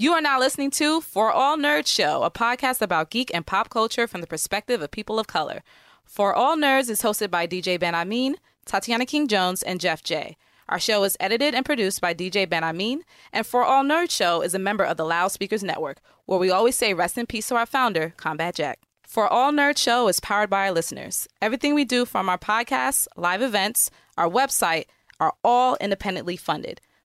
You are now listening to For All Nerds Show, a podcast about geek and pop culture from the perspective of people of color. For All Nerds is hosted by DJ Ben Amin, Tatiana King Jones, and Jeff J. Our show is edited and produced by DJ Ben Amin, and For All Nerds Show is a member of the Loudspeakers Network, where we always say rest in peace to our founder, Combat Jack. For All Nerd Show is powered by our listeners. Everything we do from our podcasts, live events, our website are all independently funded.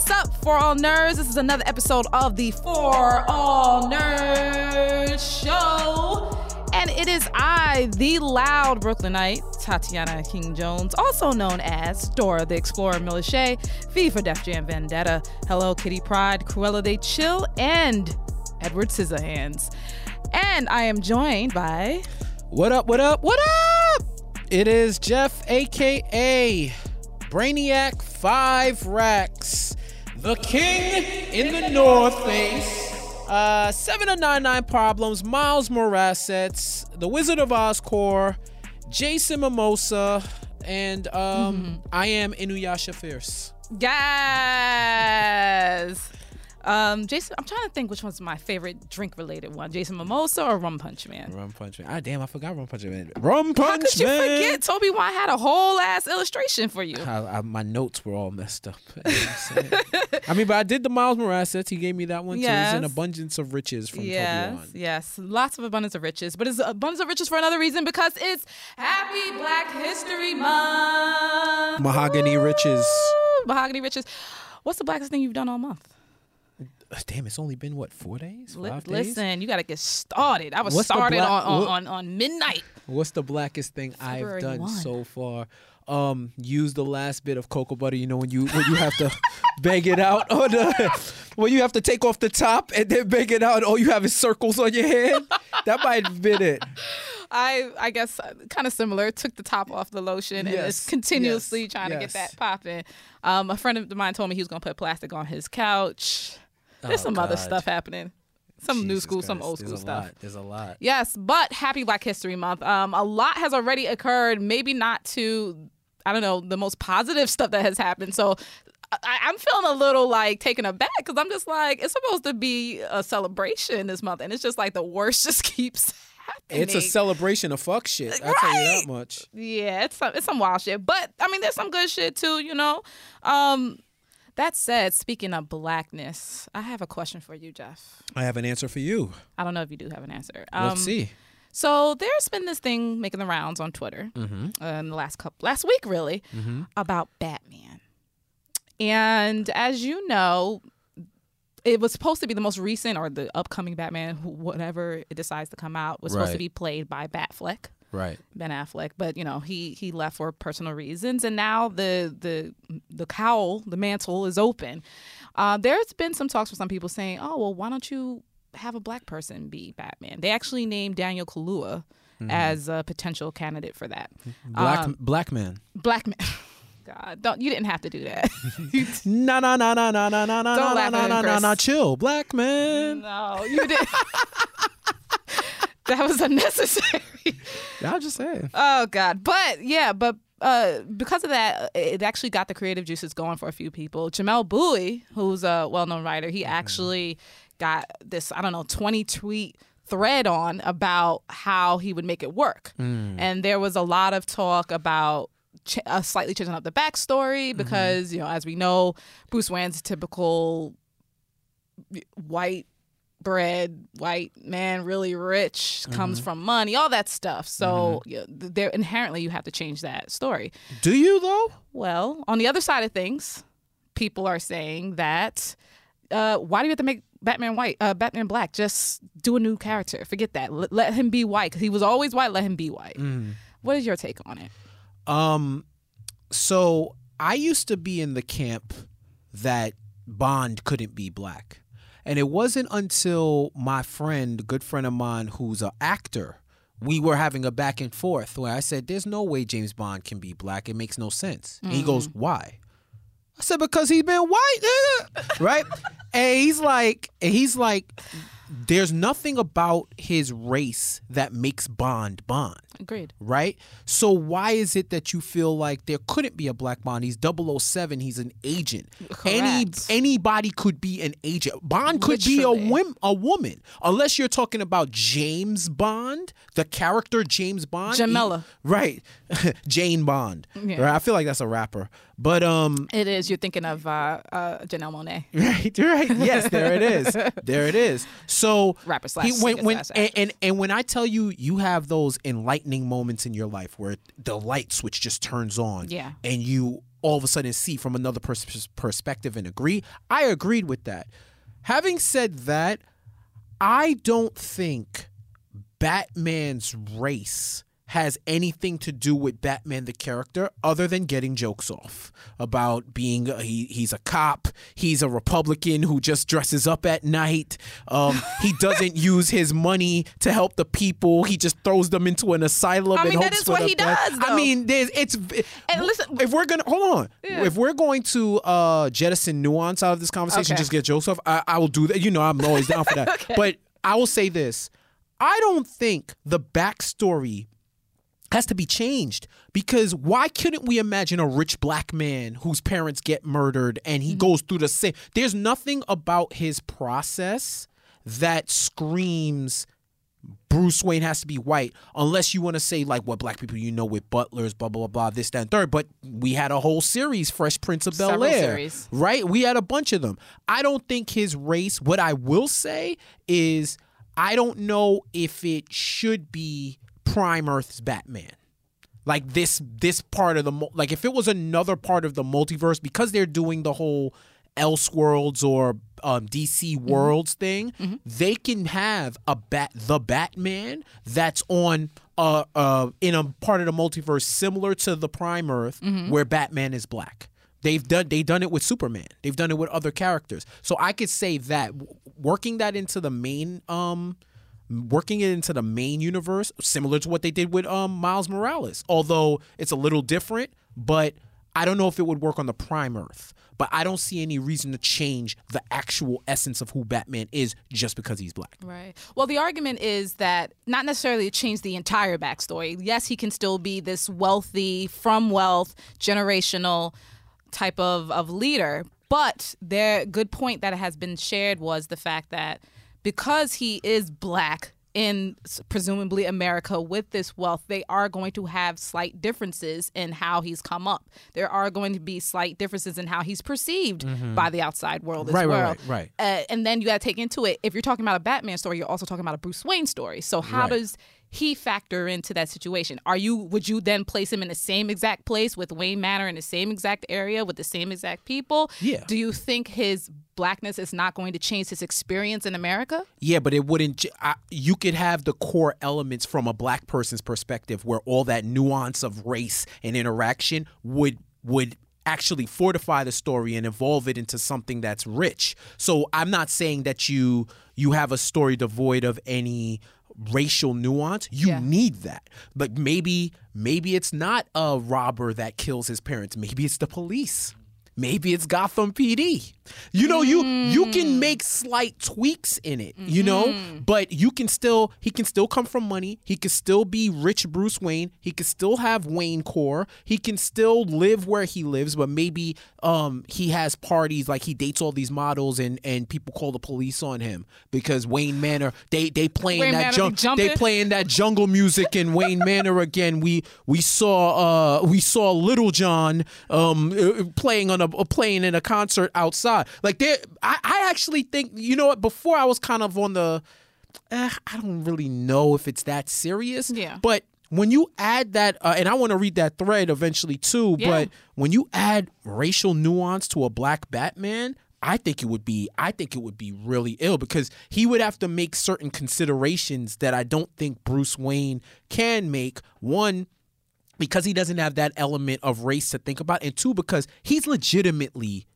What's up, For All Nerds? This is another episode of the For All Nerds Show. And it is I, the loud Brooklynite, Tatiana King Jones, also known as Dora the Explorer Milichet, V for Def Jam Vendetta, Hello Kitty Pride, Cruella de Chill, and Edward Scissorhands. And I am joined by. What up, what up, what up? It is Jeff, aka Brainiac 5 Racks, the king in the North Face. Uh, 7099 Problems, Miles Morasets, The Wizard of Oz Core, Jason Mimosa, and um, I am Inuyasha Fierce. Guys! Um, Jason, I'm trying to think which one's my favorite drink related one Jason Mimosa or Rum Punch Man? Rum Punch Man. Ah, damn, I forgot Rum Punch Man. Rum Punch How could you Man. forget? Toby White had a whole ass illustration for you. I, I, my notes were all messed up. You know what I'm saying? I mean, but I did the Miles Morales. He gave me that one too. It's an abundance of riches from Yes, Toby yes, yes. lots of abundance of riches, but it's abundance of riches for another reason because it's Happy Black History Month. Mahogany riches. Mahogany riches. What's the blackest thing you've done all month? Uh, Damn, it's only been what four days? Five days? listen, you got to get started. I was What's started black- on, on, what- on, on midnight. What's the blackest thing February I've done 1. so far? Um, use the last bit of cocoa butter. You know when you when you have to bang it out on the when you have to take off the top and then bang it out, and all you have is circles on your hand. that might have been it. I I guess kind of similar. Took the top off the lotion and is continuously yes, trying to get that popping. Um, a friend of mine told me he was gonna put plastic on his couch. There's Oh, some other stuff happening. Some new Jesus school, some old school there's stuff. Lot. There's a lot. Yes, but happy Black History Month. Um, a lot has already occurred. Maybe not to, I don't know, the most positive stuff that has happened. So I, I'm feeling a little like taken aback because I'm just like, it's supposed to be a celebration this month, and it's just like the worst just keeps happening. It's a celebration of fuck shit. I'll tell you that much. Yeah, it's some, it's some wild shit. But I mean, there's some good shit too. You know. Um, that said, speaking of blackness, I have a question for you, Jeff. I have an answer for you. I don't know if you do have an answer. Um, Let's see. So there's been this thing making the rounds on Twitter Mm-hmm. uh, in the last couple last week really about Batman. And as you know, it was supposed to be the most recent or the upcoming Batman, whatever it decides to come out, was supposed to be played by Batfleck. Right. Ben Affleck, but you know he he left for personal reasons, and now the the the cowl, the mantle is open. Uh, there's been some talks with some people saying, "Oh well, why don't you have a black person be Batman?" They actually named Daniel Kaluuya as a potential candidate for that. Black Um, black man. black man. God, don't you didn't have to do that. No no no no no no no no Don't no laugh no no no no chill. Black man. no, you did. that was unnecessary. I'm just saying. Oh God, but yeah, but uh, because of that, uh, it actually got the creative juices going for a few people. Jamelle Bouie, who's a well-known writer, he actually got this I don't know twenty tweet thread on about how he would make it work, and there was a lot of talk about. Ch- uh, slightly changing up the backstory because you know, as we know, Bruce Wayne's typical white bread white man really rich comes from money all that stuff. So yeah, th- there inherently you have to change that story. Do you though? well on the other side of things people are saying that uh, why do you have to make batman white uh, batman black? Just do a new character. Forget that. Let, let him be white because he was always white. Let him be white. What is your take on it? Um, so I used to be in the camp that Bond couldn't be black. And it wasn't until my friend, good friend of mine who's an actor, we were having a back and forth where I said, There's no way James Bond can be black. It makes no sense. And he goes, mm-hmm. Why? I said, Because he's been white, nigga." right? and he's like, and he's like, there's nothing about his race that makes Bond Bond Agreed. right? So why is it that you feel like there couldn't be a black Bond? He's 007, he's an agent. Any anybody could be an agent. Bond could be a whim, a woman. Unless you're talking about James Bond, the character James Bond. he- right. Jane Bond. Yeah. Right? I feel like that's a rapper. But um It is. You're thinking of uh, uh, Janelle Monáe. Right, right. Yes, there it is. There it is. So Rapper slash he- when when slash and, and and when I tell you you have those enlightening moments in your life where the light switch just turns on, Yeah. and you all of a sudden see from another person's perspective and agree. I agreed with that. Having said that, I don't think Batman's race has anything to do with Batman the character other than getting jokes off about being a, he, he's a cop, he's a Republican who just dresses up at night. Um, he doesn't use his money to help the people. He just throws them into an asylum I and mean, that hopes is what he does, I mean, there's it's And listen- if we're gonna hold on, Yeah. if we're going to uh, jettison nuance out of this conversation, Okay. just get jokes off. I, I will do that. You know, I'm always down for that. But I will say this: I don't think the backstory has to be changed because why couldn't we imagine a rich black man whose parents get murdered and he mm-hmm. goes through the same? There's nothing about his process that screams Bruce Wayne has to be white, unless you want to say like what black people you know with butlers, blah blah blah, this that and third. But we had a whole series, Fresh Prince of Bel Air, right? We had a bunch of them. I don't think his race. What I will say is, I don't know if it should be Prime Earth's Batman like this this part of the like if it was another part of the multiverse because they're doing the whole Elseworlds or um, DC Worlds thing, they can have a bat the Batman that's on uh uh in a part of the multiverse similar to the Prime Earth where Batman is black. They've done they done it with Superman. They've done it with other characters. So I could say that working that into the main um working it into the main universe, similar to what they did with um Miles Morales. Although it's a little different, but I don't know if it would work on the Prime Earth. But I don't see any reason to change the actual essence of who Batman is just because he's black. Right. Well, the argument is that not necessarily change the entire backstory. Yes, he can still be this wealthy, from wealth, generational type of, of leader. But their good point that has been shared was the fact that because he is black in presumably America with this wealth, they are going to have slight differences in how he's come up. There are going to be slight differences in how he's perceived by the outside world as Right, right, right, right. Uh, and then you got to take into it if you're talking about a Batman story, you're also talking about a Bruce Wayne story. So how Right. does he factor into that situation? Are you would you then place him in the same exact place with Wayne Manor in the same exact area with the same exact people? Yeah. Do you think his blackness is not going to change his experience in America? Yeah, but it wouldn't. I, you could have the core elements from a black person's perspective, where all that nuance of race and interaction would would actually fortify the story and evolve it into something that's rich. So I'm not saying that you you have a story devoid of any racial nuance you Yeah. need that. But maybe maybe it's not a robber that kills his parents. Maybe it's the police maybe it's Gotham PD. You know, you you can make slight tweaks in it, you know, but you can still he can still come from money. He can still be rich Bruce Wayne. He can still have Wayne Corp. He can still live where he lives, but maybe um he has parties like he dates all these models and and people call the police on him because Wayne Manor they they playing Wayne that Manor jung- they playing that jungle music in Wayne Manor again. We we saw uh we saw Lil Jon um uh, playing on a playing in a concert outside. Like there, I I actually think you know what. Before I was kind of on the, eh, I don't really know if it's that serious. Yeah. But when you add that, uh, and I want to read that thread eventually too. Yeah. But when you add racial nuance to a black Batman. I think it would be I think it would be really ill because he would have to make certain considerations that I don't think Bruce Wayne can make. One, because he doesn't have that element of race to think about, and two, because he's legitimately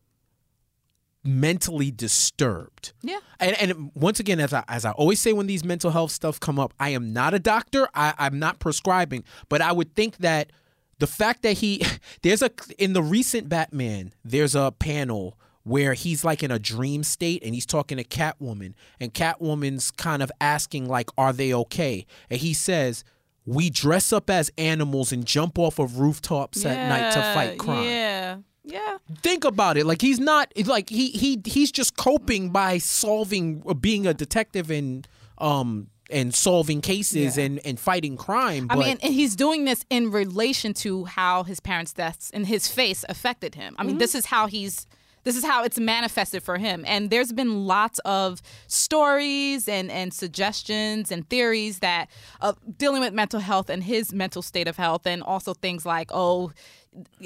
mentally disturbed. Yeah. And and once again, as I as I always say when these mental health stuff come up, I am not a doctor. I, I'm not prescribing, but I would think that the fact that he there's a in the recent Batman, there's a panel where he's like in a dream state and he's talking to Catwoman, and Catwoman's kind of asking like, "Are they okay?" And he says. We dress up as animals and jump off of rooftops at night to fight crime Yeah. Yeah. think about it like he's not like he he he's just coping by solving uh, being a detective and um and solving cases Yeah. and and fighting crime I mean, and he's doing this in relation to how his parents' deaths and his face affected him. I mean, this is how he's this is how it's manifested for him. And there's been lots of stories and and suggestions and theories that uh, dealing with mental health and his mental state of health, and also things like oh.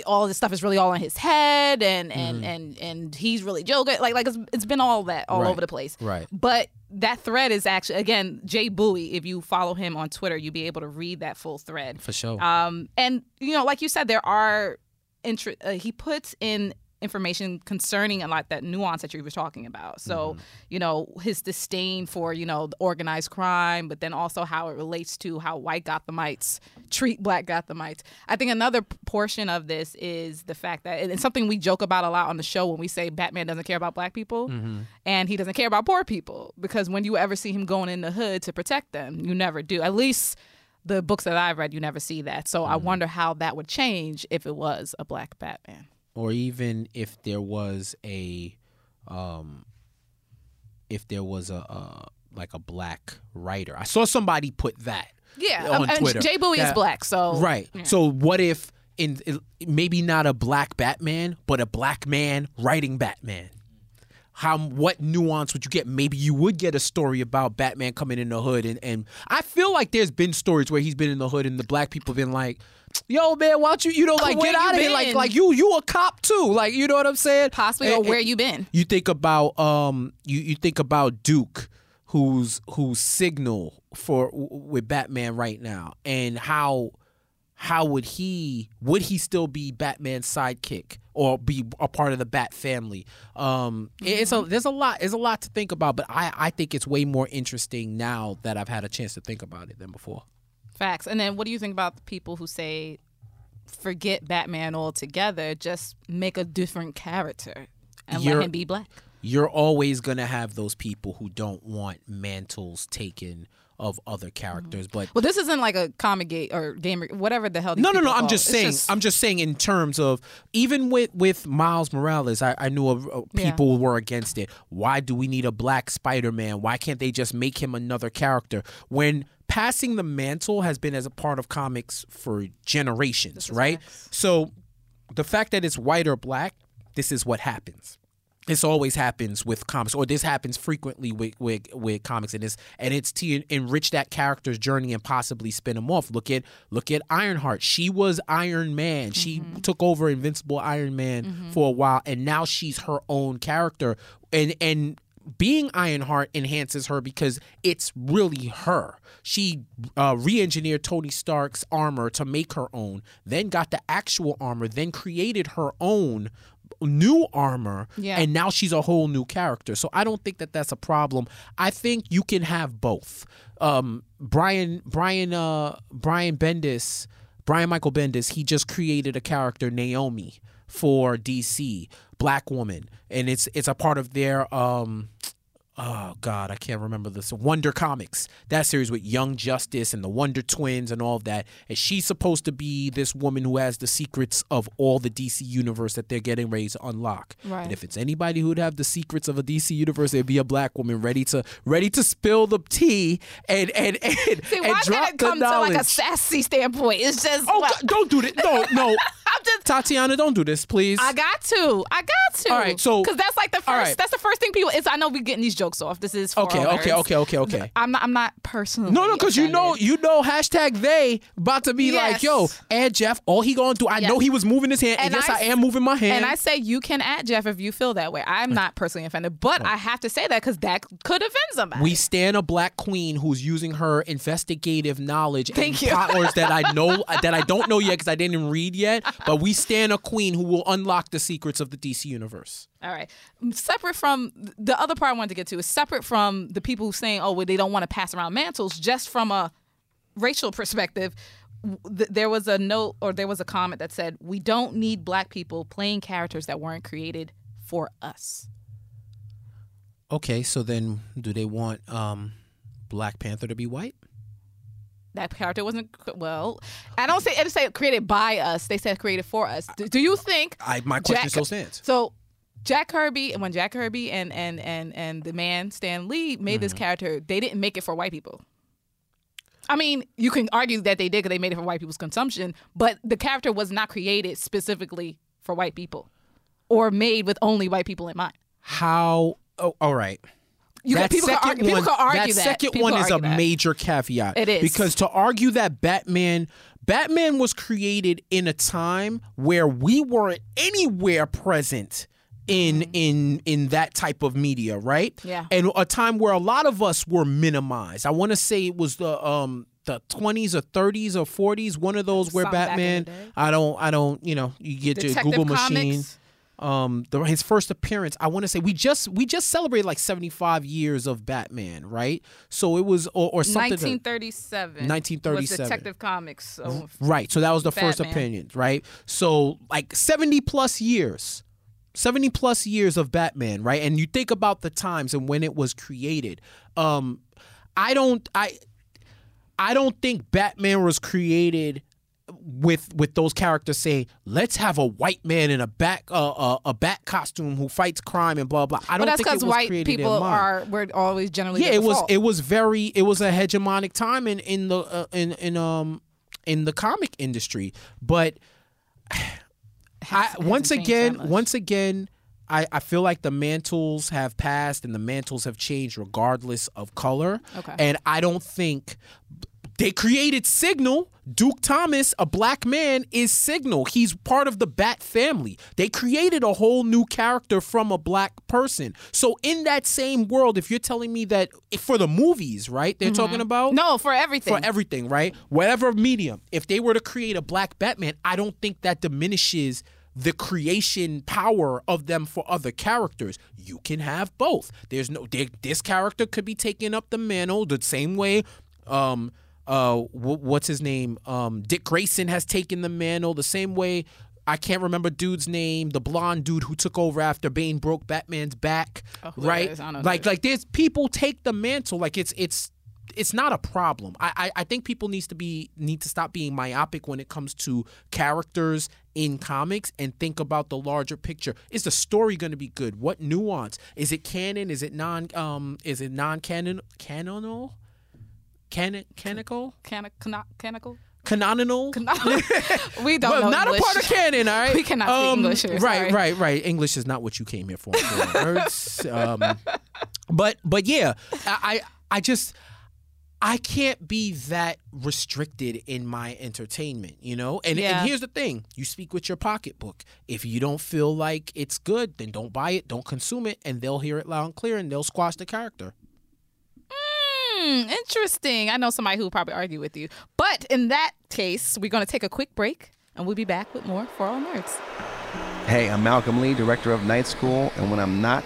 All this stuff is really all in his head, and and and and he's really joking. Like like it's, it's been all that all Right. over the place. Right. But that thread is actually again Jay Bouie. If you follow him on Twitter, you'll be able to read that full thread. for sure Um, and you know, like you said, there are inter- uh, he puts in information concerning a lot that nuance that you were talking about. So, mm-hmm. you know, his disdain for you know the organized crime, but then also how it relates to how white Gothamites treat black Gothamites. I think another portion of this is the fact that it's something we joke about a lot on the show when we say Batman doesn't care about black people mm-hmm. and he doesn't care about poor people because when you ever see him going in the hood to protect them, you never do. At least the books that I've read, you never see that. So I mm-hmm. wonder how that would change if it was a black Batman. Or even if there was a um if there was a uh like a black writer i saw somebody put that Yeah, on um, and Twitter. Jay Bouie is black, so Right. So what if in maybe not a black Batman, but a black man writing Batman? How what nuance would you get? Maybe you would get a story about Batman coming in the hood, and and I feel like there's been stories where he's been in the hood, and the black people have been like, "Yo, man, why don't you you know like Where get out of here? Like like you you a cop too? Like you know what I'm saying? possibly And- or where you been? you think about um you you think about Duke who's who's signal for with Batman right now and how how would he would he still be Batman's sidekick or be a part of the Bat family um it's a there's a lot there's a lot to think about but I I think it's way more interesting now that I've had a chance to think about it than before Facts. And then what do you think about the people who say forget Batman altogether, just make a different character and You're- let him be black? you're always going to have those people who don't want mantles taken of other characters but Well, this isn't like a comic game or game, whatever the hell. No, no, no. I'm just it. Saying. just- I'm just saying in terms of even with with Miles Morales, I, I knew of, uh, Yeah. people were against it. Why do we need a black Spider-Man? Why can't they just make him another character? When passing the mantle has been as a part of comics for generations, right? So the fact that it's white or black, this is what happens. This always happens with comics or this happens frequently with with, with comics and it's and it's to enrich that character's journey and possibly spin them off. Look at look at ironheart. She was iron man. She took over invincible iron man for a while and now she's her own character. And and being Ironheart enhances her because it's really her. She uh, re-engineered Tony Stark's armor to make her own, then got the actual armor, then created her own new armor Yeah. and now she's a whole new character so i don't think that that's a problem i think you can have both um brian brian uh brian bendis brian michael bendis he just created a character naomi for dc black woman and it's it's a part of their um oh god i can't remember this. Wonder comics that series with young justice and the wonder twins and all of that. And she's supposed to be this woman who has the secrets of all the dc universe that they're getting ready to unlock. Right. and if it's anybody who would have the secrets of a dc universe it'd be a black woman ready to ready to spill the tea and and and, See, and why drop it the come to like a sassy standpoint? It's just oh well, God, don't do this no no tatiana don't do this please I got to. I got to. All right, so- because that's like the first. right. That's the first thing people. is. I know we getting these jokes off. This is for okay okay okay okay okay I'm not. I'm not personally. No, no, because you know, you know, hashtag they about to be like, yo, and Jeff, all he gonna do, I know he was moving his hand, and, And yes, I, I- am moving my hand. And I say you can add Jeff if you feel that way. I'm not personally offended, but I have to say that because that could offend somebody. we stand a black queen who's using her investigative knowledge Thank and you. powers that I know that I don't know yet because I didn't read yet. But we stand a queen who will unlock the secrets of the DC universe. All right. Separate from the other part I wanted to get to is separate from the people who saying, oh, well, they don't want to pass around mantles, just from a racial perspective. th- There was a note or there was a comment that said, We don't need black people playing characters that weren't created for us. Okay, so then do they want um, Black Panther to be white? That character wasn't, well, I don't say, I didn't say created by us. They said created for us. Do, do you think I my question Jack- still stands. So Jack Kirby and when Jack Kirby and and and and the man Stan Lee made this mm-hmm. character, they didn't make it for white people. I mean, you can argue that they did because they made it for white people's consumption, but the character was not created specifically for white people or made with only white people in mind. How? Oh, all right. You can, that people, can second argue, people one, can argue that. second People one is a that. major caveat. It is. because to argue that Batman, Batman was created in a time where we weren't anywhere present in in in that type of media, right? Mm-hmm. Yeah. and a time where a lot of us were minimized. I want to say it was the um the 20s or 30s or 40s, one of those where Something back in the Batman. I don't I don't you know you get your Detective Google machine Comics. Um the, his first appearance i want to say we just we just celebrated like 75 years of batman right so it was or, or something to- 1937. 1937. Was Detective Comics. So right so that was the first opinion right so like 70 plus years 70 plus years of batman right and you think about the times and when it was created um i don't i i don't think batman was created with with those characters saying, "Let's have a white man in a bat uh, uh, a bat costume who fights crime and blah blah." I don't But that's because white people are we're always generally yeah it was it was very it was a hegemonic time in in the uh, in in um in the comic industry. But I, once hasn't changed that again once again I, I feel like the mantles have passed and the mantles have changed regardless of color. Okay. and i don't think they created signal duke thomas a black man is signal he's part of the bat family they created a whole new character from a black person so in that same world if you're telling me that for the movies right they're talking about Mm-hmm. no for everything. for everything, right? Whatever medium. If they were to create a black Batman, I don't think that diminishes the creation power of them for other characters. You can have both. There's no there, this character could be taking up the mantle the same way um uh wh- what's his name? Um Dick Grayson has taken the mantle the same way I can't remember dude's name, the blonde dude who took over after Bane broke Batman's back, Oh, right? is? I don't know who Like like there's people take the mantle like it's it's it's not a problem. I, I I think people needs to be need to stop being myopic when it comes to characters in comics and think about the larger picture. Is the story going to be good? What nuance? Is it canon? Is it non um is it non-canon canonical? Canon canonical? Canonical. Canonical? we don't well, know not English. a part of canon, all right? We cannot speak English here, Right, sorry. right, right. English is not what you came here for. for. Um, but but yeah, I I I just I can't be that restricted in my entertainment, you know? And, Yeah. and here's the thing you speak with your pocketbook. If you don't feel like it's good, then don't buy it, don't consume it, and they'll hear it loud and clear and they'll squash the character. Hmm, interesting. I know somebody who will probably argue with you. But in that case, we're going to take a quick break and we'll be back with more For All Nerds. Hey, I'm Malcolm Lee, director of Night School, and when I'm not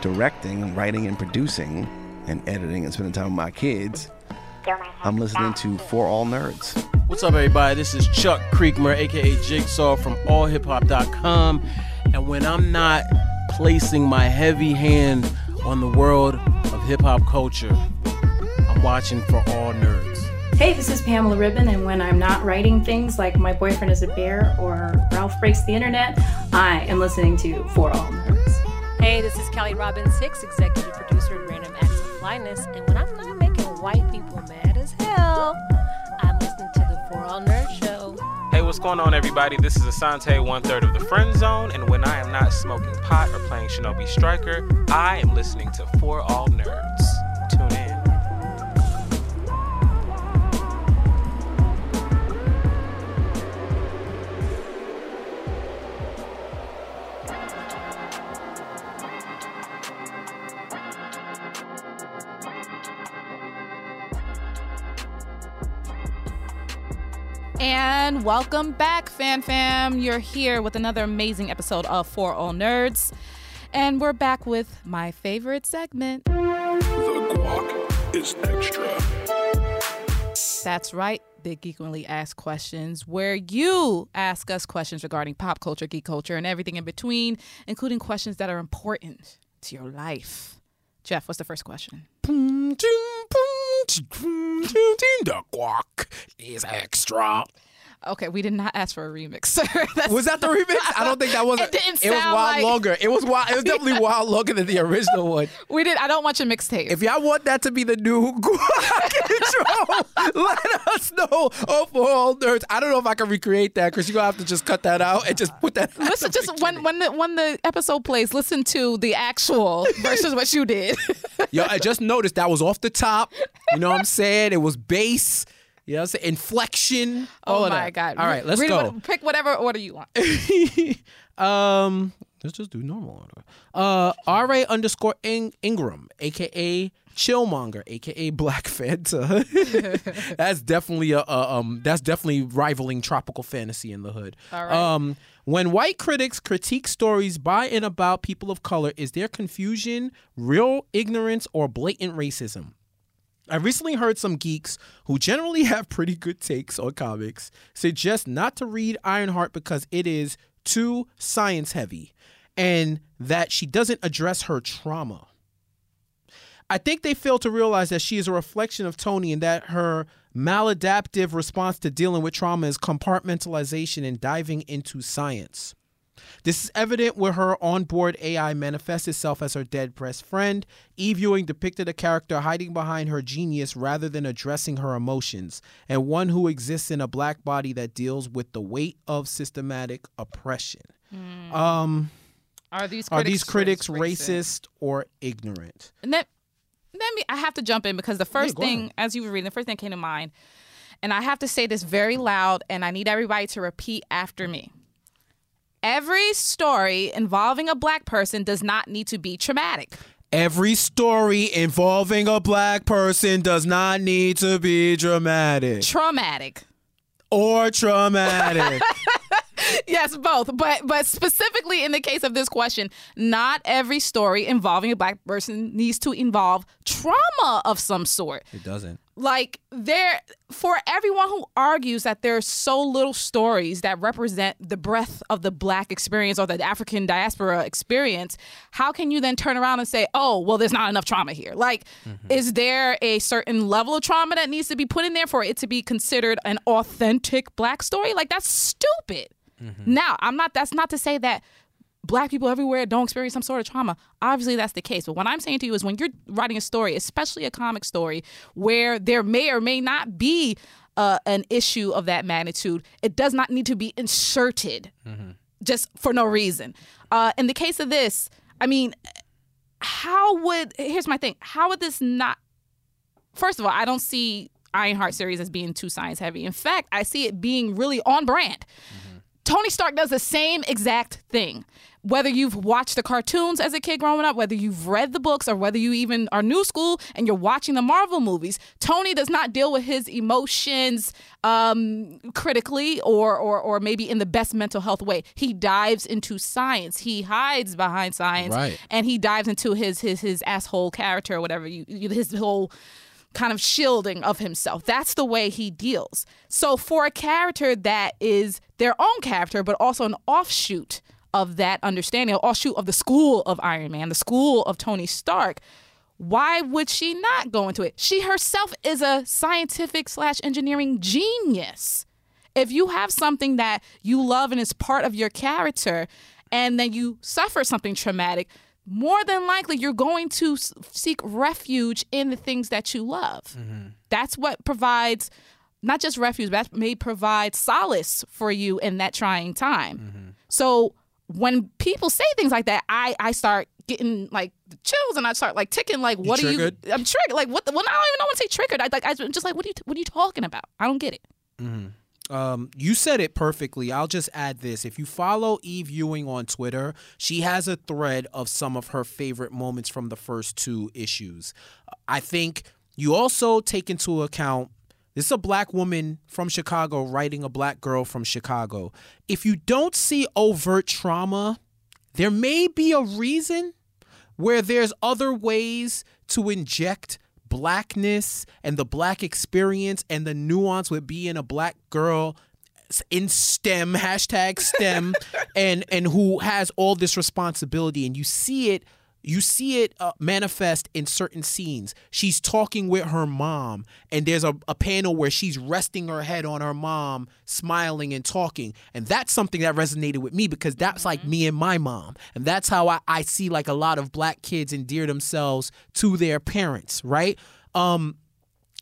directing, writing, and producing, and editing and spending time with my kids, I'm listening to For All Nerds. What's up, everybody? This is Chuck Creekmur, aka Jigsaw from AllHipHop.com. And when I'm not placing my heavy hand on the world of hip hop culture, I'm watching For All Nerds. Hey, this is Pamela Ribon, and when I'm not writing things like My Boyfriend is a Bear or Ralph Breaks the Internet, I am listening to For All Nerds. Hey, this is Kelly Robbins Hicks, executive producer of Random Acts of Flyness, and when I'm not making white people mad as hell, I'm listening to the For All Nerds Show. Hey, what's going on, everybody? This is Asante, one third of the Friend Zone, and when I am not smoking pot or playing Shinobi Striker, I am listening to For All Nerds. And welcome back, Fan Fam. You're here with another amazing episode of For All Nerds. And we're back with my favorite segment. The guac is extra. That's right, Big Geekly Ask Questions, where you ask us questions regarding pop culture, geek culture, and everything in between, including questions that are important to your life. Jeff, what's the first question? The guac is extra. Okay, we did not ask for a remix, sir. Was that the remix? I don't think that was. It didn't It was wild like- longer. It was wild. It was definitely wild longer than the original one. we did. I don't want your mixtape. If y'all want that to be the new guac know. Oh, for all nerds. I don't know if I can recreate that because you're gonna have to just cut that out and just put that. Listen, just when when the when the episode plays, listen to the actual versus what you did. Yo, I just noticed that was off the top. You know what I'm saying? It was bass. You know what I'm saying? Inflection. oh my that. god! All right, let's Read go. what- pick whatever order you want. um, let's just do normal order. Uh, RA underscore In- Ingram, aka Chillmonger, aka Black Fanta. that's definitely a, a um. That's definitely rivaling tropical fantasy in the hood. All right. Um, when white critics critique stories by and about people of color, is there confusion, real ignorance, or blatant racism? I recently heard some geeks who generally have pretty good takes on comics suggest not to read Ironheart because it is too science heavy and that she doesn't address her trauma. I think they fail to realize that she is a reflection of Tony and that her maladaptive response to dealing with trauma is compartmentalization and diving into science. This is evident where her onboard AI manifests itself as her dead best friend. Eve Ewing depicted a character hiding behind her genius rather than addressing her emotions, and one who exists in a black body that deals with the weight of systematic oppression. Um, Are these are these critics racist? racist or ignorant? And that, let me. I have to jump in because the first go thing, as you were reading, the first thing that came to mind, and I have to say this very loud, and I need everybody to repeat after me. Every story involving a black person does not need to be traumatic. Every story involving a black person does not need to be dramatic Traumatic. or traumatic. Yes, both. But but specifically in the case of this question, not every story involving a black person needs to involve trauma of some sort. it doesn't. like there for everyone who argues that there's so little stories that represent the breadth of the black experience or the African diaspora experience, how can you then turn around and say, "Oh, well there's not enough trauma here." Like mm-hmm. is there a certain level of trauma that needs to be put in there for it to be considered an authentic black story? Like that's stupid. Now, I'm not that's not to say that black people everywhere don't experience some sort of trauma. Obviously, that's the case. But what I'm saying to you is when you're writing a story, especially a comic story, where there may or may not be uh, an issue of that magnitude, it does not need to be inserted just for no reason. Uh, in the case of this, I mean, how would here's my thing how would this not first of all i don't see ironheart series as being too science heavy in fact i see it being really on brand tony stark does the same exact thing whether you've watched the cartoons as a kid growing up whether you've read the books or whether you even are new school and you're watching the marvel movies tony does not deal with his emotions um, critically or, or or maybe in the best mental health way he dives into science he hides behind science Right. and he dives into his his his asshole character or whatever you you- his whole kind of shielding of himself. That's the way he deals. So for a character that is their own character but also an offshoot of that understanding, an offshoot of the school of Iron Man, the school of Tony Stark, why would she not go into it? She herself is a scientific slash engineering genius. If you have something that you love and is part of your character and then you suffer something traumatic more than likely you're going to seek refuge in the things that you love. Mm-hmm. That's what provides not just refuge but may provide solace for you in that trying time so when people say things like that i i start getting like chills and i start like ticking like what are triggered? you i'm triggered like what the, well i don't even know when to say triggered i like i'm just like what are you what are you talking about i don't get it Um, you said it perfectly. I'll just add this. If you follow Eve Ewing on Twitter, she has a thread of some of her favorite moments from the first two issues. I think you also take into account this is a black woman from Chicago writing a black girl from Chicago. If you don't see overt trauma, there may be a reason where there's other ways to inject blackness and the black experience and the nuance with being a black girl in STEM hashtag STEM and and who has all this responsibility and you see it you see it uh, manifest in certain scenes. She's talking with her mom, and there's a, a panel where she's resting her head on her mom, smiling and talking. And that's something that resonated with me because that's like me and my mom. And that's how I, I see like a lot of black kids endear themselves to their parents, right? Um,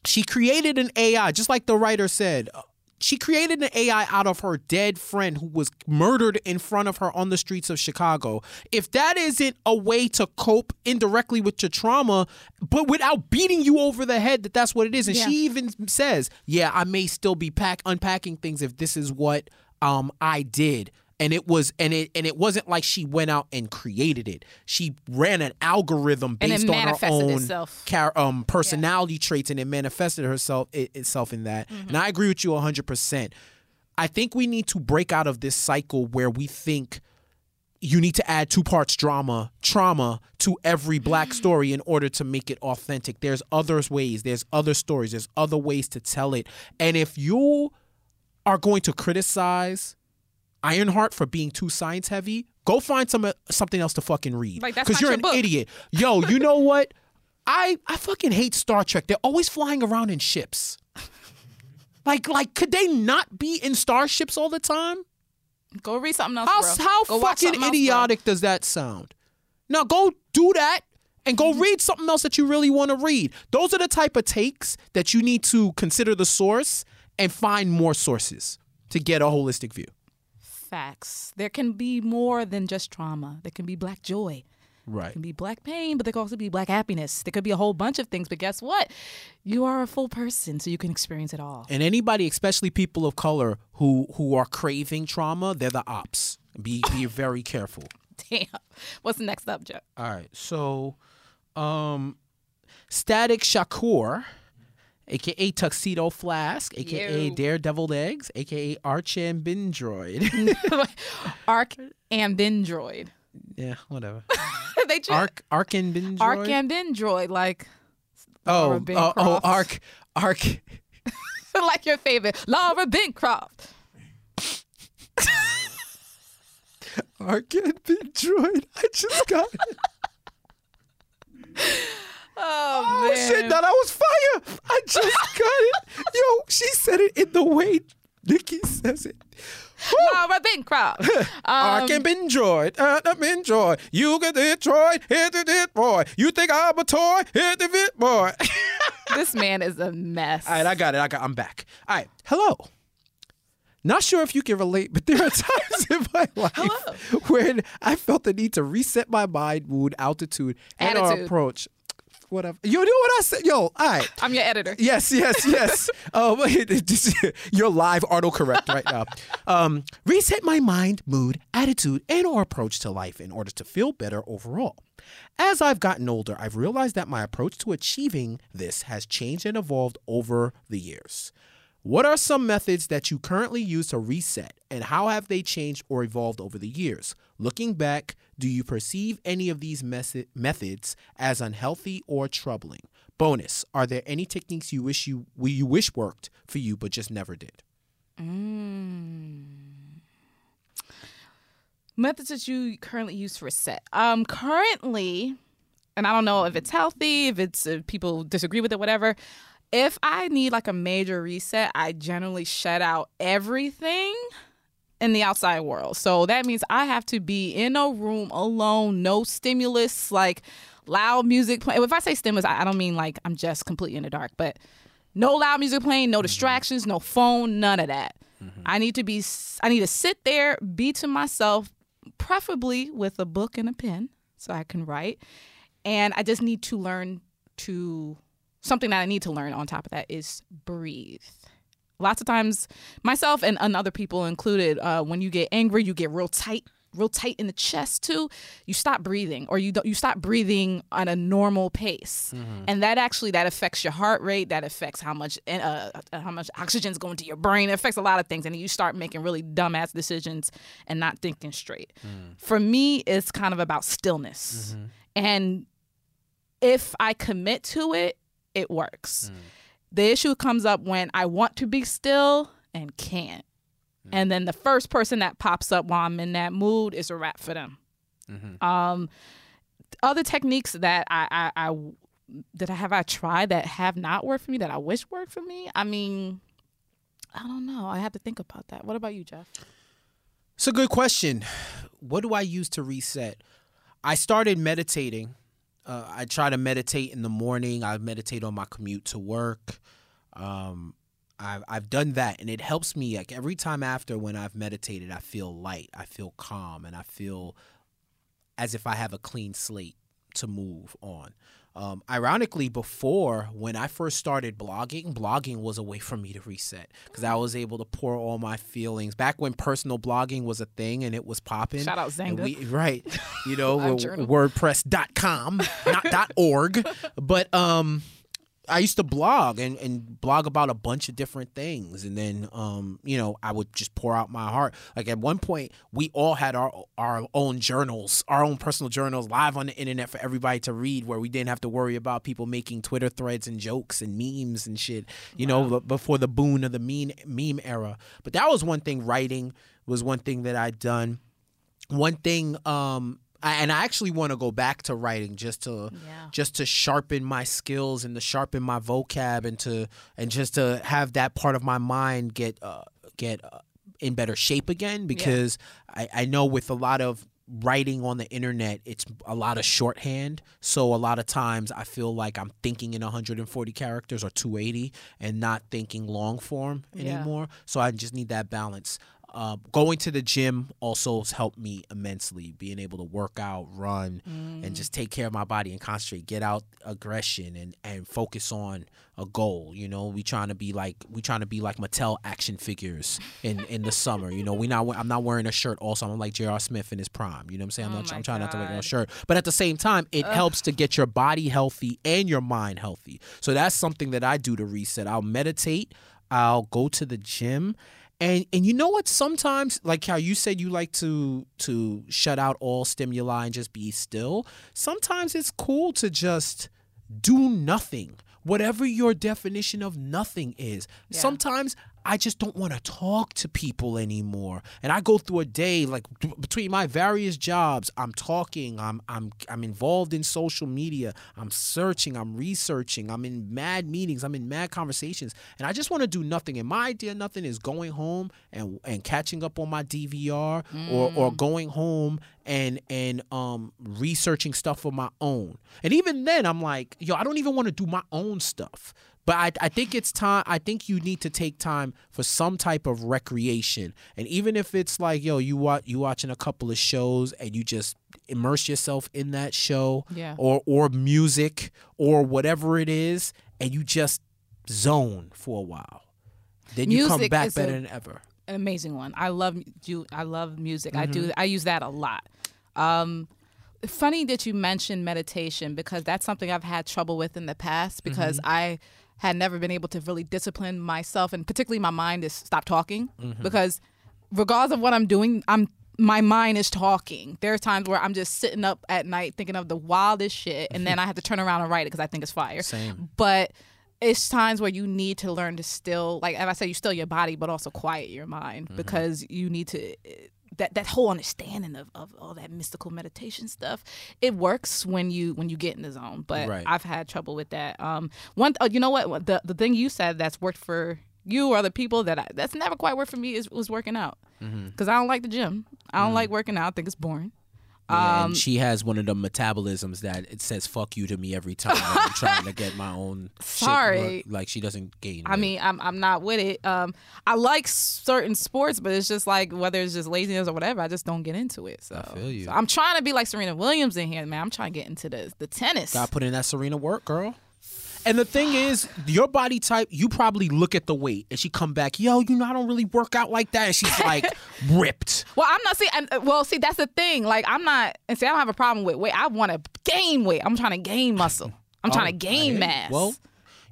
she created an AI, just like the writer said. She created an AI out of her dead friend who was murdered in front of her on the streets of Chicago. If that isn't a way to cope indirectly with your trauma, but without beating you over the head that that's what it is, and Yeah. she even says, "Yeah, I may still be pack unpacking things if this is what um I did." And it was and it and it wasn't like she went out and created it. She ran an algorithm based on her own char- um, personality traits, and it manifested herself it, itself in that. Mm-hmm. And I agree with you hundred percent. I think we need to break out of this cycle where we think you need to add two parts drama, trauma to every black story in order to make it authentic. There's other ways, there's other stories, there's other ways to tell it. And if you are going to criticize Ironheart for being too science heavy, go find some uh, something else to fucking read. Like, Because you're your an book. idiot. Yo, you know what? I I fucking hate Star Trek. They're always flying around in ships. Like like could they not be in starships all the time? Go read something else, How bro. how Go fucking something else, bro. idiotic does that sound? Now go do that and go mm-hmm. read something else that you really want to read. Those are the type of takes that you need to consider the source and find more sources to get a holistic view. Facts. There can be more than just trauma. There can be black joy. Right. There can be black pain, but there can also be black happiness. There could be a whole bunch of things. But guess what? You are a full person, so you can experience it all. And anybody, especially people of color who who are craving trauma, they're the ops. Be be very careful. Damn. What's next up, Joe? All right. So, um, Static Shakur, aka Tuxedo Flask, aka Yo. Daredevil Eggs, aka Arch and Bindroid. Arc and Bendroid. yeah, whatever. they just Arc Arc and. Arc and Bendroid, like oh, Laura oh, oh, oh Bancroft. Arc Arc. like your favorite Laura Bancroft. Arc and Bindroid. I just got it. Oh, Oh shit, that was fire. I just got it. Yo, she said it in the way Nikki says it. Laura Bancroft. Ark and Bendroid, uh, the enjoyed. You get Detroit, hit the dit boy. You think I'm a toy, hit the bit boy. this man is a mess. All right, I got it. I got. I'm back. All right, hello. Not sure if you can relate, but there are times in my life when I felt the need to reset my mind, mood, altitude, and our Attitude. approach. Whatever. You know what I said? Yo, all right. I'm your editor. Yes, yes, yes. um, this- you're live autocorrect right now. Um, reset my mind, mood, attitude, and or approach to life in order to feel better overall. As I've gotten older, I've realized that my approach to achieving this has changed and evolved over the years. What are some methods that you currently use to reset, and how have they changed or evolved over the years? Looking back, do you perceive any of these method- methods as unhealthy or troubling? Bonus: Are there any techniques you wish you you wish worked for you but just never did? Methods that you currently use for reset. Um, currently, and I don't know if it's healthy, if it's if people disagree with it, whatever. If I need like a major reset, I generally shut out everything in the outside world. So that means I have to be in a room alone, no stimulus, like loud music playing. If I say stimulus, I I don't mean like I'm just completely in the dark, but no loud music playing, no mm-hmm. distractions, no phone, none of that. Mm-hmm. I need to be I need to sit there, be to myself, preferably with a book and a pen so I can write. And I just need to learn to something that I need to learn on top of that is breathe. Lots of times, myself and, and other people included, uh, when you get angry, you get real tight real tight in the chest too, you stop breathing or you don't you stop breathing on a normal pace. Mm-hmm. And that actually that affects your heart rate, that affects how much uh, uh, how much oxygen's going to your brain. It affects a lot of things and you start making really dumbass decisions and not thinking straight. Mm. For me, it's kind of about stillness. Mm-hmm. And if I commit to it, it works. Mm. The issue comes up when I want to be still and can't. And then the first person that pops up while I'm in that mood is a wrap for them. Um, other techniques that I, I, I that I have I tried that have not worked for me that I wish worked for me. I mean, I don't know. I have to think about that. What about you, Jeff? It's a good question. What do I use to reset? I started meditating. Uh, I try to meditate in the morning. I meditate on my commute to work. Um, I've I've done that, and it helps me. Like every time after when I've meditated, I feel light. I feel calm, and I feel as if I have a clean slate to move on. Um, ironically, before when I first started blogging, blogging was a way for me to reset because I was able to pour all my feelings back when personal blogging was a thing and it was popping. Shout out Xanga. we- right? You know, Live w- journal. WordPress.com, not .org, but um, I used to blog and, and blog about a bunch of different things, and then um, you know, I would just pour out my heart. Like at one point, we all had our our own journals, our own personal journals, live on the internet for everybody to read, where we didn't have to worry about people making Twitter threads and jokes and memes and shit. You know, before the boon of the meme meme era. But that was one thing. Writing was one thing that I'd done one thing um and I actually want to go back to writing just to Yeah. just to sharpen my skills and to sharpen my vocab and to and just to have that part of my mind get uh, get uh, in better shape again because I, I know with a lot of writing on the internet it's a lot of shorthand so a lot of times i feel like i'm thinking in 140 characters or 280 and not thinking long form Yeah. anymore so i just need that balance uh, going to the gym also has helped me immensely. Being able to work out, run, and just take care of my body and concentrate, get out aggression and and focus on a goal. You know, we trying to be like we trying to be like Mattel action figures in in the summer. You know, we not I'm not wearing a shirt. Also, I'm like J.R. Smith in his prime. You know what I'm saying? I'm Oh not. I'm trying not to wear a shirt, but at the same time, it helps to get your body healthy and your mind healthy. So that's something that I do to reset. I'll meditate. I'll go to the gym. And and you know what? Sometimes, like how you said you like to to shut out all stimuli and just be still. Sometimes it's cool to just do nothing. Whatever your definition of nothing is. Sometimes I just don't want to talk to people anymore. And I go through a day like between my various jobs, I'm talking, I'm I'm I'm involved in social media, I'm searching, I'm researching, I'm in mad meetings, I'm in mad conversations, and I just want to do nothing. And my idea of nothing is going home and and catching up on my DVR or or going home and and um researching stuff for my own. And even then I'm like, yo, I don't even want to do my own stuff. But I, I think it's time. I think you need to take time for some type of recreation, and even if it's like, yo, you watch you watching a couple of shows and you just immerse yourself in that show, Yeah. or or music or whatever it is, and you just zone for a while. Then you come back better a- than ever. an amazing one. I love you. I love music. I Mm-hmm. do. I use that a lot. Um, funny that you mentioned meditation because that's something I've had trouble with in the past because Mm-hmm. I had never been able to really discipline myself and particularly my mind is stop talking Mm-hmm. because regardless of what I'm doing, I'm my mind is talking. There are times where I'm just sitting up at night thinking of the wildest shit, and then I have to turn around and write it because I think it's fire. Same. But it's times where you need to learn to still, like as I said, you still your body, but also quiet your mind Mm-hmm. because you need to. That, that whole understanding of, of all that mystical meditation stuff it works when you when you get in the zone but Right. i've had trouble with that. Um one uh, you know what? The the thing you said that's worked for you or other people that I, that's never quite worked for me is was working out. Mm-hmm. because i don't like the gym. I don't like working out. I think it's boring Yeah, Um, and she has one of the metabolisms that it says "fuck you" to me every time I'm trying to get my own. shit Sorry. work. like she doesn't gain. I weight. mean, I'm I'm not with it. Um, I like certain sports, but it's just like whether it's just laziness or whatever, I just don't get into it. So, feel you. so I'm trying to be like Serena Williams in here, man. I'm trying to get into the the tennis. Gotta put in that Serena work, girl. And the thing is, your body type, you probably look at the weight and she come back, yo, you know, I don't really work out like that. And she's like ripped. Well, I'm not see. and, uh, Well, see, that's the thing. Like, I'm not. And see, I don't have a problem with weight. I want to gain weight. I'm trying to gain muscle. I'm trying to gain mass. Well,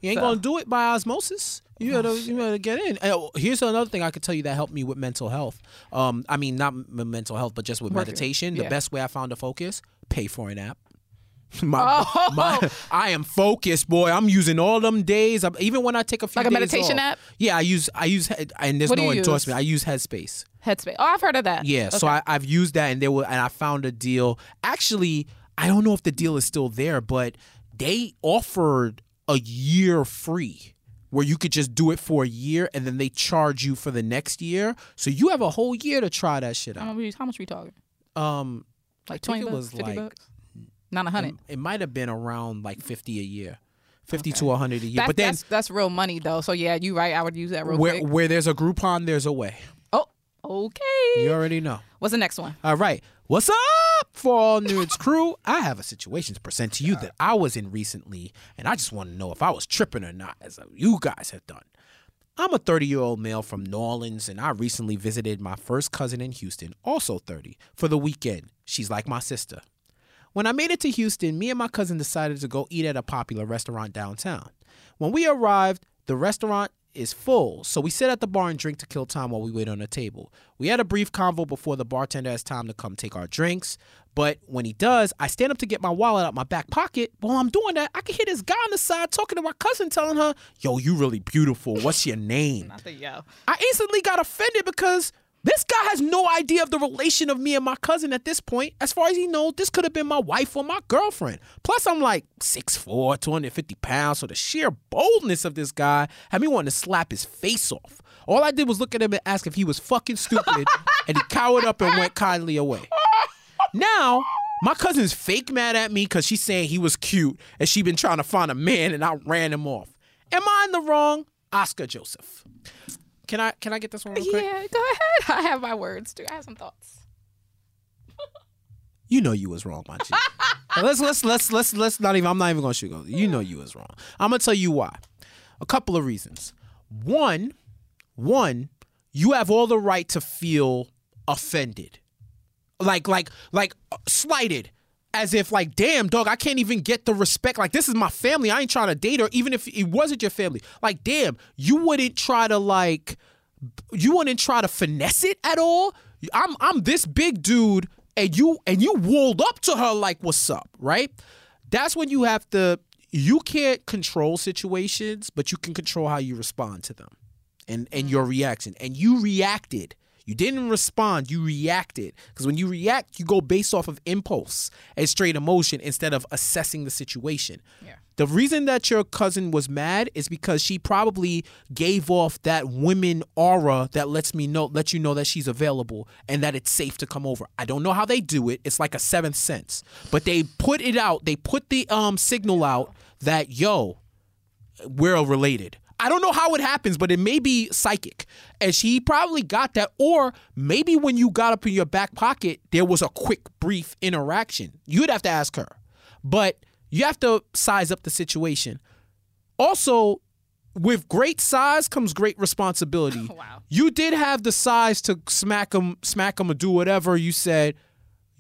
you ain't So- gonna do it by osmosis. You gotta, you gotta get in. Uh, here's another thing I could tell you that helped me with mental health. Um, I mean, not m- mental health, but just with Working. meditation. The best way I found to focus: pay for an app. my, my, I am focused, boy. I'm using all them days. I'm, even when I take a few Like a meditation off. app? Yeah, I use I use and there's What no endorsement. I use Headspace. Headspace. Oh, I've heard of that. Yeah, so I, I've used that, and there were, and I found a deal. Actually, I don't know if the deal is still there, but they offered a year free, where you could just do it for a year, and then they charge you for the next year. So you have a whole year to try that shit out. how much we talking? Um, Like twenty bucks, was fifty like- bucks, not a hundred. it might have been around like fifty a year, fifty to hundred a year. That's, but then that's that's real money though. So yeah, you right. I would use that real where quick. where there's a Groupon, there's a way. Oh, okay. You already know. What's the next one? All right. What's up, for all nerds crew? I have a situation to present to you that I was in recently, and I just want to know if I was tripping or not, as you guys have done. I'm a 30 year old male from New Orleans, and I recently visited my first cousin in Houston, also 30, for the weekend. She's like my sister. When I made it to Houston, me and my cousin decided to go eat at a popular restaurant downtown. When we arrived, the restaurant is full, so we sit at the bar and drink to kill time while we wait on a table. We had a brief convo before the bartender has time to come take our drinks, but when he does, I stand up to get my wallet out my back pocket. While I'm doing that, I can hear this guy on the side talking to my cousin, telling her, Yo, you really beautiful. What's your name? I yo. I instantly got offended because this guy has no idea of the relation of me and my cousin at this point. As far as he knows, this could have been my wife or my girlfriend. Plus, I'm like 6'4, 250 pounds, so the sheer boldness of this guy had me wanting to slap his face off. All I did was look at him and ask if he was fucking stupid, and he cowered up and went kindly away. Now, my cousin's fake mad at me because she's saying he was cute and she been trying to find a man and I ran him off. Am I in the wrong? Oscar Joseph. Can I can I get this one real quick? Yeah, go ahead. I have my words too. I have some thoughts. You know you was wrong, my G. Let's let's let's let's let's not even. I'm not even gonna shoot. You You know you was wrong. I'm gonna tell you why. A couple of reasons. One, one, you have all the right to feel offended, like like like uh, slighted, as if like, damn dog, I can't even get the respect. Like this is my family. I ain't trying to date her, even if it wasn't your family. Like damn, you wouldn't try to like you wouldn't try to finesse it at all. I'm I'm this big dude, and you and you walled up to her like, "What's up?" Right? That's when you have to. You can't control situations, but you can control how you respond to them, and and your mm. reaction. And you reacted. You didn't respond. You reacted because when you react, you go based off of impulse and straight emotion instead of assessing the situation. Yeah. The reason that your cousin was mad is because she probably gave off that women aura that lets me know let you know that she's available and that it's safe to come over. I don't know how they do it. It's like a seventh sense. But they put it out, they put the um signal out that yo, we're related. I don't know how it happens, but it may be psychic. And she probably got that. Or maybe when you got up in your back pocket, there was a quick, brief interaction. You'd have to ask her. But you have to size up the situation. Also, with great size comes great responsibility. Wow. You did have the size to smack him, smack him, or do whatever you said.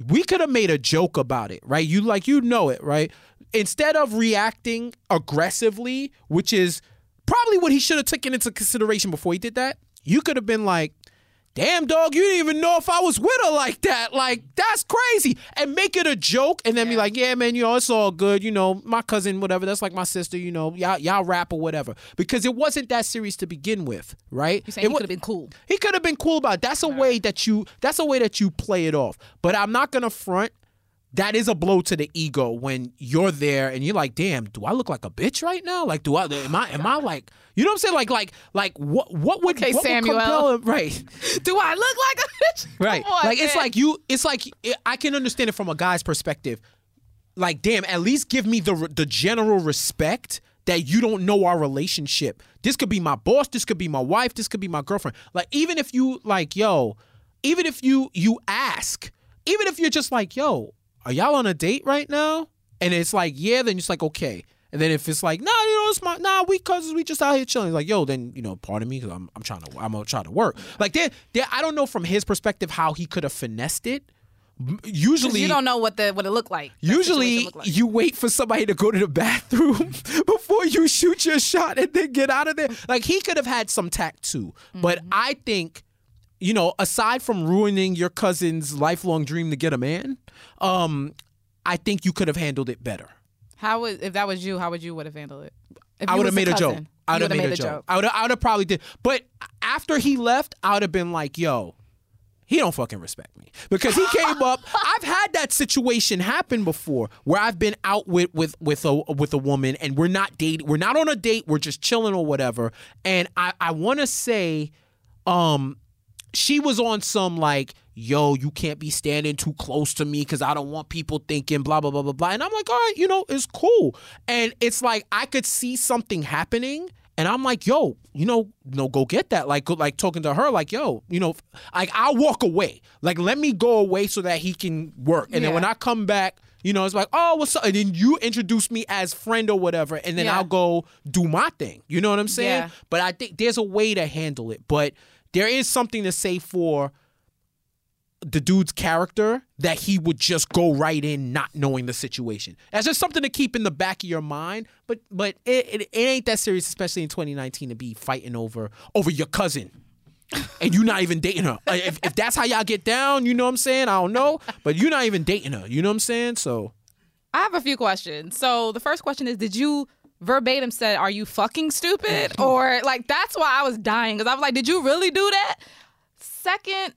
We could have made a joke about it, right? You like you know it, right? Instead of reacting aggressively, which is probably what he should have taken into consideration before he did that, you could have been like, damn dog, you didn't even know if I was with her like that. Like, that's crazy. And make it a joke and then be like, yeah, man, you know, it's all good. You know, my cousin, whatever, that's like my sister, you know, y'all, y'all rap or whatever. Because it wasn't that serious to begin with, right? You saying It he could have been cool? he could have been cool about it. That's a way that you that's a way that you play it off. But I'm not gonna front. That is a blow to the ego when you're there and you're like, damn, do I look like a bitch right now? Like, do I am I am I like you know what I'm saying? Like like like what what would Okay, what would Samuel. compel him? Right. Do I look like a bitch? Right. On, like it's like you it's like I can understand it from a guy's perspective. Like damn, at least give me the the general respect that you don't know our relationship. This could be my boss, this could be my wife, this could be my girlfriend. Like even if you like yo, even if you you ask, even if you're just like, "Yo, are y'all on a date right now?" And it's like, "Yeah," then it's like, "Okay." And then if it's like, nah, you know, it's my nah, we cousins, we just out here chilling. It's like, yo, then you know, pardon me, because I'm I'm trying to I'm gonna try to work. Like there, there, I don't know from his perspective how he could have finessed it. Usually, you don't know what the what it looked like. Usually, looked like. you wait for somebody to go to the bathroom before you shoot your shot and then get out of there. Like he could have had some tact too, but Mm-hmm. I think, you know, aside from ruining your cousin's lifelong dream to get a man, um, I think you could have handled it better. How would if that was you? How would you would have handled it? I would have made a joke. I would have made, a joke. I would I would have probably did. But after he left, I would have been like, yo, he don't fucking respect me because he came up. I've had that situation happen before where I've been out with with with a with a woman and we're not dating. We're not on a date. We're just chilling or whatever. And I I want to say, um, she was on some like, yo, you can't be standing too close to me because I don't want people thinking blah blah blah blah blah. And I'm like, all right, you know, it's cool. And it's like I could see something happening. And I'm like, yo, you know, no, go get that. Like, go- like talking to her, like, yo, you know, like I'll walk away. Like, let me go away so that he can work. And then when I come back, you know, it's like, oh, what's up? And then you introduce me as friend or whatever, and then Yeah. I'll go do my thing. You know what I'm saying? Yeah. But I think there's a way to handle it. But there is something to say for the dude's character that he would just go right in not knowing the situation. That's just something to keep in the back of your mind. But but it, it, it ain't that serious, especially in 2019, to be fighting over over your cousin. and you're not even dating her. Uh, if, if that's how y'all get down, you know what I'm saying? I don't know. But you're not even dating her. You know what I'm saying? So I have a few questions. So the first question is, did you verbatim said, "Are you fucking stupid?" or like that's why I was dying because I was like, "Did you really do that?" Second,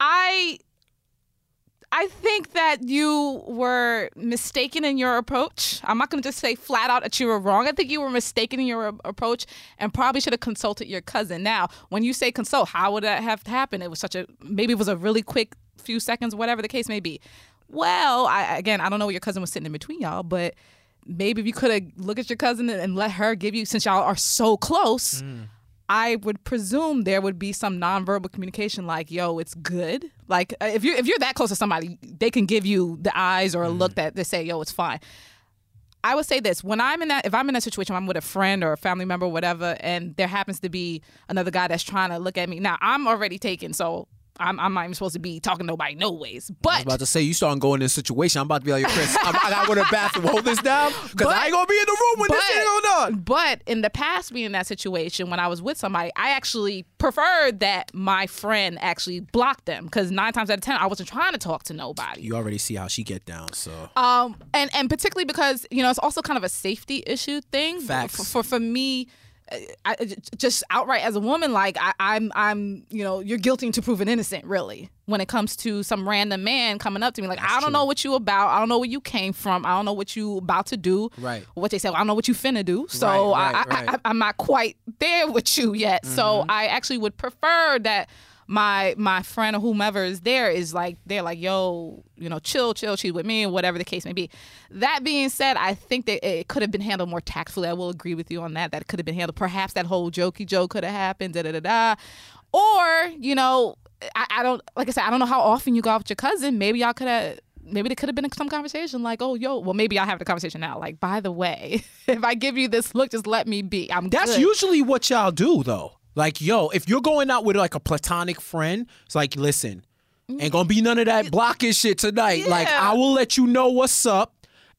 I I think that you were mistaken in your approach. I'm not going to just say flat out that you were wrong. I think you were mistaken in your approach and probably should have consulted your cousin. Now, when you say consult, how would that have happened? It was such a maybe it was a really quick few seconds, whatever the case may be. Well, I again, I don't know what your cousin was sitting in between y'all, but maybe if you could have looked at your cousin and, let her give you since y'all are so close. I would presume there would be some nonverbal communication, like "Yo, it's good." Like uh, if you if you're that close to somebody, they can give you the eyes or a look that they say, "Yo, it's fine." I would say this: when I'm in that, if I'm in that situation, I'm with a friend or a family member, or whatever, and there happens to be another guy that's trying to look at me. Now I'm already taken, so I'm, I'm not even supposed to be talking to nobody, no ways. But I was But about to say, you starting going in a situation. I'm about to be like, yo, Chris, I'm, I gotta go to the bathroom. Hold this down. Because I ain't gonna be in the room when this shit going on. But in the past, being in that situation, when I was with somebody, I actually preferred that my friend actually blocked them because nine times out of ten, I wasn't trying to talk to nobody. You already see how she get down, so. Um, and and particularly because you know it's also kind of a safety issue thing. Facts. For for, for me. I, just outright as a woman, like I, I'm, I'm, you know, you're guilty to proven innocent, really. When it comes to some random man coming up to me, like I don't know what you about, I don't know where you came from, I don't know what you about to do, Right. What they say, I don't know what you finna do. So Right, right, I, right. I, I'm not quite there with you yet. So Mm-hmm. I actually would prefer that my my friend or whomever is there is like they're like yo you know chill chill she's with me and whatever the case may be that being said i think that it could have been handled more tactfully i will agree with you on that that could have been handled perhaps that whole jokey joke could have happened da da da da or you know I, I don't like i said i don't know how often you go out with your cousin maybe y'all could have Maybe there could have been some conversation like, "Oh, yo, well, maybe I'll have the conversation now." Like, by the way, if I give you this look, just let me be. I'm That's good. usually what y'all do, though. Like, yo, if you're going out with like a platonic friend, it's like, listen, ain't gonna be none of that blocking shit tonight. Like, I will let you know what's up.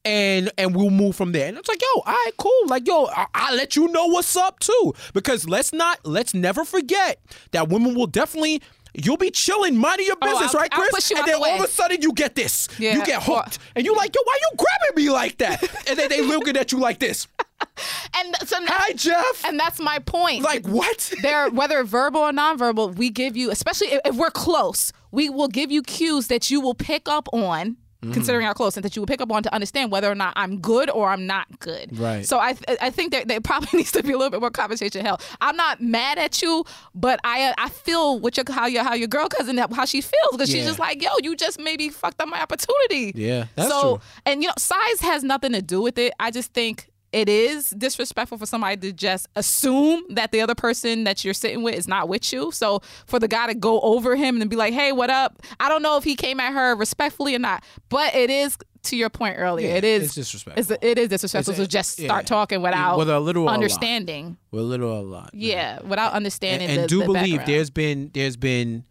And and we'll move from there. And it's like, yo, all right, cool. Like, yo, I- I'll let you know what's up too. Because let's not, let's never forget that women will definitely, you'll be chilling, minding your oh, business, I'll- right, Chris? and then the all of a sudden you get this. Yeah. You get hooked. And you like, yo, why you grabbing me like that? and then they looking at you like this. and so Hi, Jeff. and that's my point. like, what? They're whether verbal or nonverbal we give you especially if, if we're close we will give you cues that you will pick up on Mm-hmm. considering our close and that you will pick up on to understand whether or not i'm good or i'm not good Right. so i th- i think that there probably needs to be a little bit more conversation held i'm not mad at you but i i feel what your how your how your girl cousin how she feels because she's just like yo you just maybe fucked up my opportunity Yeah, that's so true. and you know size has nothing to do with it i just think it is disrespectful for somebody to just assume that the other person that you're sitting with is not with you. So for the guy to go over him and be like, "Hey, what up?" I don't know if he came at her respectfully or not, but it is to your point earlier, Yeah, it is it's disrespectful. It's, it is disrespectful to just yeah. start talking without With a little or a understanding. We're a little a lot. Yeah, without understanding. and, and the, do the believe background. there's been there's been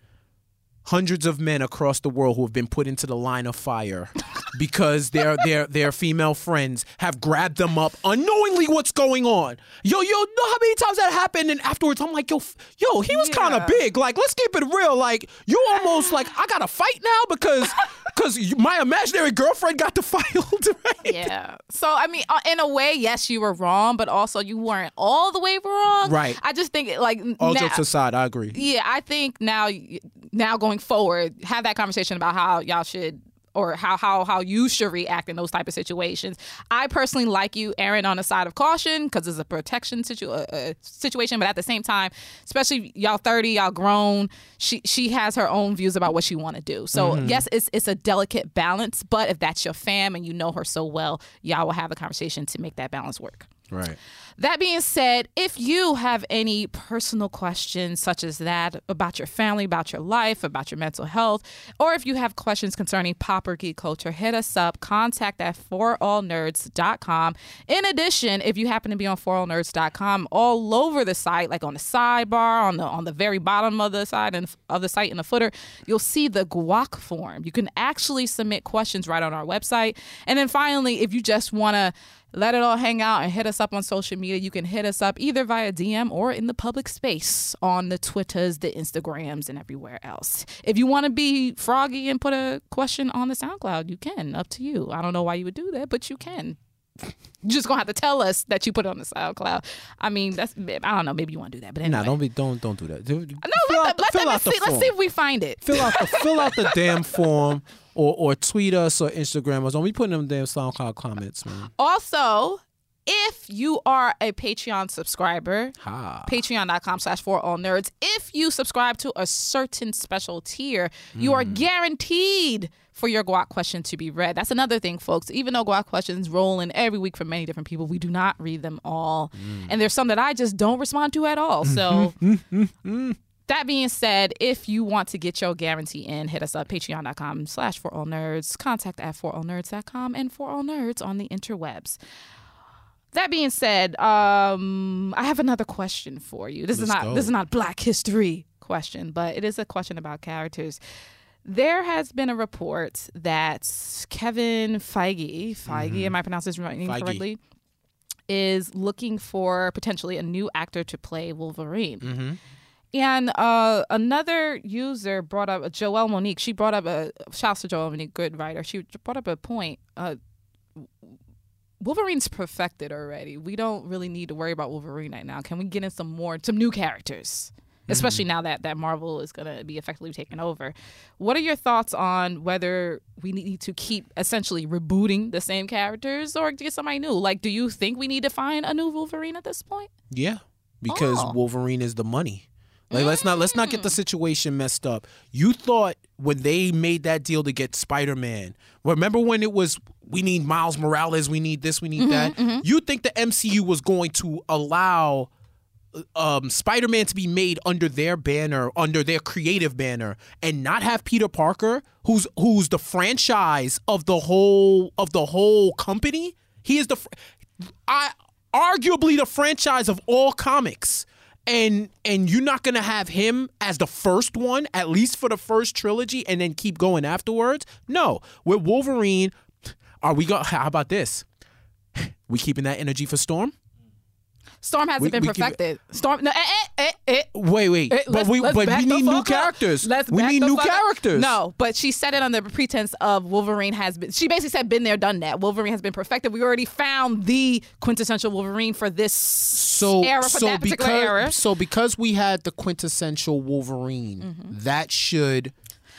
hundreds of men across the world who have been put into the line of fire because their their their female friends have grabbed them up unknowingly what's going on. Yo, yo, know how many times that happened and afterwards I'm like, yo, yo, he was kind of big. Like, let's keep it real. Like, you almost like I got to fight now because cuz my imaginary girlfriend got defiled, right? Yeah. So I mean, uh, in a way, yes, you were wrong, but also you weren't all the way wrong. Right. I just think like All now, jokes aside, I agree. yeah, I think now, now going forward, have that conversation about how y'all should. Or how how how you should react in those type of situations. I personally like you, Aaron, on the side of caution because it's a protection situ- uh, uh, situation. But at the same time, especially y'all thirty, y'all grown. She she has her own views about what she want to do. So yes, it's it's a delicate balance. But if that's your fam and you know her so well, y'all will have a conversation to make that balance work. Right. That being said, if you have any personal questions such as that about your family, about your life, about your mental health, or if you have questions concerning pop or geek culture, hit us up. Contact at forallnerds.com. In addition, if you happen to be on forallnerds.com, all over the site, like on the sidebar, on the on the very bottom of the side and of the site in the footer, you'll see the guac form. You can actually submit questions right on our website. And then finally, if you just want to let it all hang out and hit us up on social media. You can hit us up either via DM or in the public space on the Twitters, the Instagrams, and everywhere else. If you want to be froggy and put a question on the SoundCloud, you can. Up to you. I don't know why you would do that, but you can. You're just gonna have to tell us that you put it on the SoundCloud. I mean, that's I don't know. Maybe you want to do that, but anyway. Nah, don't be don't don't do that. No, fill let, out the- let them out the see. Let's see if we find it. fill out the fill out the damn form or or tweet us or Instagram us. Don't be putting them damn SoundCloud comments, man. Also, if you are a Patreon subscriber, Ha. patreon.com slash for all nerds. If you subscribe to a certain special tier, you are hmm. guaranteed for your guac question to be read. That's another thing, folks. Even though guac questions roll in every week from many different people, we do not read them all. Hmm. And there's some that I just don't respond to at all. So that being said, if you want to get your guarantee in, hit us up, patreon.com slash for all nerds, contact at for all nerds.com and for all nerds on the interwebs. That being said, um, I have another question for you. This is Let's not go. this is not Black History question, but it is a question about characters. There has been a report that Kevin Feige, Feige, am I pronouncing his name correctly? Is looking for potentially a new actor to play Wolverine. And uh, another user brought up Joelle Monique. She brought up a shouts to Joelle Monique, good writer. She brought up a point. Uh, Wolverine's perfected already. We don't really need to worry about Wolverine right now. Can we get in some more, some new characters? Especially now that that Marvel is going to be effectively taken over. What are your thoughts on whether we need to keep essentially rebooting the same characters or get somebody new? Like, do you think we need to find a new Wolverine at this point? Yeah, because Oh. Wolverine is the money. Like let's not let's not get the mm. situation messed up. You thought when they made that deal to get Spider Man. Remember when it was we need Miles Morales, we need this, we need mm-hmm, that. Mm-hmm. You think the MCU was going to allow um, Spider Man to be made under their banner, under their creative banner, and not have Peter Parker, who's who's the franchise of the whole of the whole company. He is the, fr- I arguably the franchise of all comics. And and you're not gonna have him as the first one, at least for the first trilogy, and then keep going afterwards. No, with Wolverine, are we go? How about this? We keeping that energy for Storm? Storm hasn't We- been we keep perfected. Storm, no, eh, eh, eh, eh. Wait, wait, Eh, but we but we need new characters. Let's we need new characters. No, but she said it under the pretense of Wolverine has been. She basically said, "Been there, done that." Wolverine has been perfected. We already found the quintessential Wolverine for this so era, for so that particular because era. so because we had the quintessential Wolverine, that should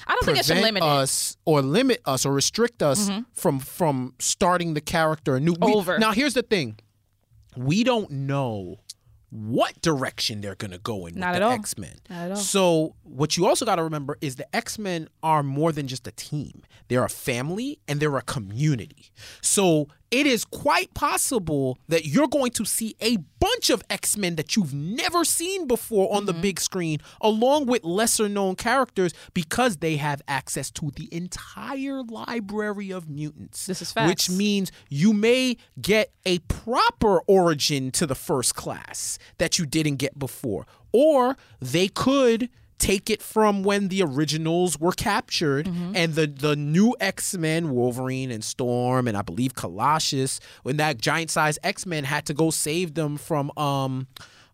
I don't think it should limit it. us or limit us or restrict us from from starting the character anew. We- Over. now, here's the thing: we don't know what direction they're going to go in Not with the. X Men. Not at all. So, what you also got to remember is the X Men are more than just a team. They're a family and they're a community. So, it is quite possible that you're going to see a bunch of X-Men that you've never seen before on the Mm-hmm. big screen along with lesser known characters because they have access to the entire library of mutants. This is Which means you may get a proper origin to the first class that you didn't get before or they could take it from when the originals were captured Mm-hmm. and the the new X-Men Wolverine and Storm and I believe Colossus when that giant size X-Men had to go save them from um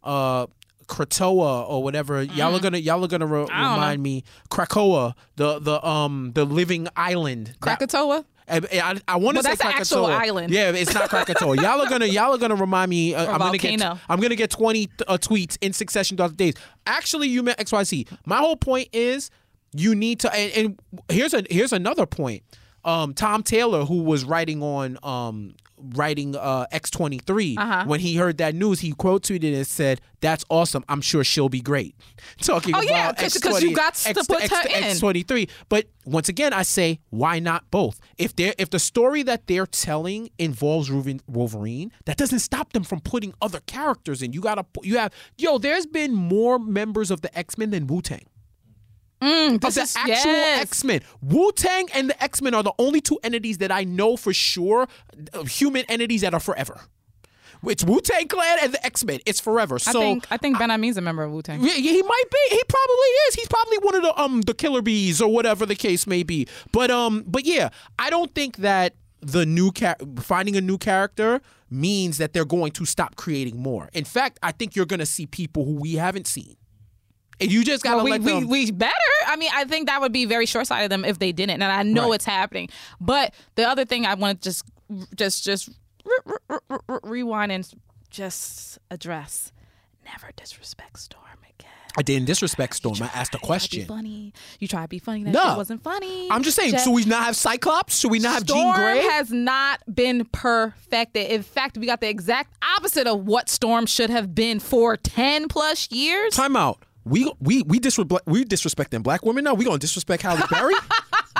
uh Kratoa or whatever y'all are gonna y'all are gonna re- Mm. Remind me Krakoa the the um the living island Krakatoa. I, I, I want to say that's Krakatoa. actual island. Yeah, it's not Krakatoa. y'all are gonna y'all are gonna remind me. Uh, I'm gonna get. I'm gonna get 20 uh, tweets in succession throughout the days. Actually, you meant X Y Z. My whole point is you need to. And, and here's a here's another point. Um, Tom Taylor, who was writing on um writing uh X23, Uh-huh. when he heard that news, he quote tweeted and said, "That's awesome. I'm sure she'll be great." Talking Oh, yeah, about 'cause- X20 'cause you got to X- put X- her in. X- 23 but once again i say why not both if they are if the story that they're telling involves Wolverine- wolverine that doesn't stop them from putting other characters in you gotta put- you have yo there's been more members of the x-men than wu-tang Mm, of the is actual yes. X-Men. Wu-Tang and the X-Men are the only two entities that I know for sure, uh, human entities that are forever. It's Wu-Tang Clan and the X-Men. It's forever. I So think I think Ben Amin's a member of Wu Tang. yeah, he might be. He probably is. He's probably one of the um the killer bees or whatever the case may be. But um, but yeah, I don't think that the new char- finding a new character means that they're going to stop creating more. In fact, I think you're gonna see people who we haven't seen, you just gotta Well, we, let them. we better. I mean, I think that would be very short sighted of them if they didn't, and I know Right. it's happening. But the other thing I want to just, just, just re- re- re- re- rewind and just address: never disrespect Storm again. I didn't disrespect Storm. I asked a tried question. Funny. You try to be funny. That No. wasn't funny. I'm just saying. Just- should we not have Cyclops? Should we not have Jean Storm Grey? has not been perfected. In fact, we got the exact opposite of what Storm should have been for ten plus years. Time out. We we we disrespect we disrespecting black women now. We gonna disrespect Halle Berry?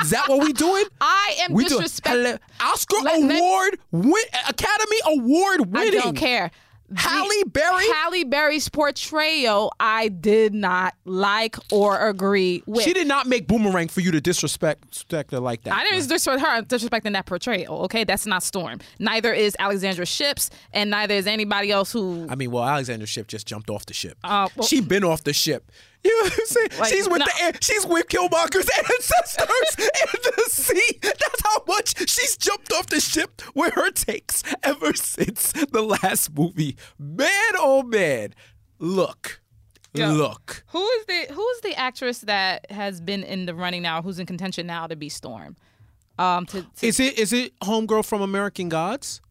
Is that what we doing? I am We do disrespecting. Oscar Let- let- award win Academy Award winning. I don't care. Halle Berry? Halle Berry's portrayal, I did not like or agree with. She did not make Boomerang for you to disrespect respect her like that. I didn't disrespect her. I'm disrespecting that portrayal. Okay, that's not Storm. Neither is Alexandra Ships, and neither is anybody else who. I mean, well, Alexandra Shipp just jumped off the ship. Uh, well- she been off the ship. You know what I'm saying? Like, she's with no. the she's with Killmonger's ancestors in the sea. That's how much she's jumped off the ship with her takes ever since the last movie. Man, oh man, look, Yo. look. Who is the Who is the actress that has been in the running now? Who's in contention now to be Storm? Um, to, to Is it is it homegirl from American Gods?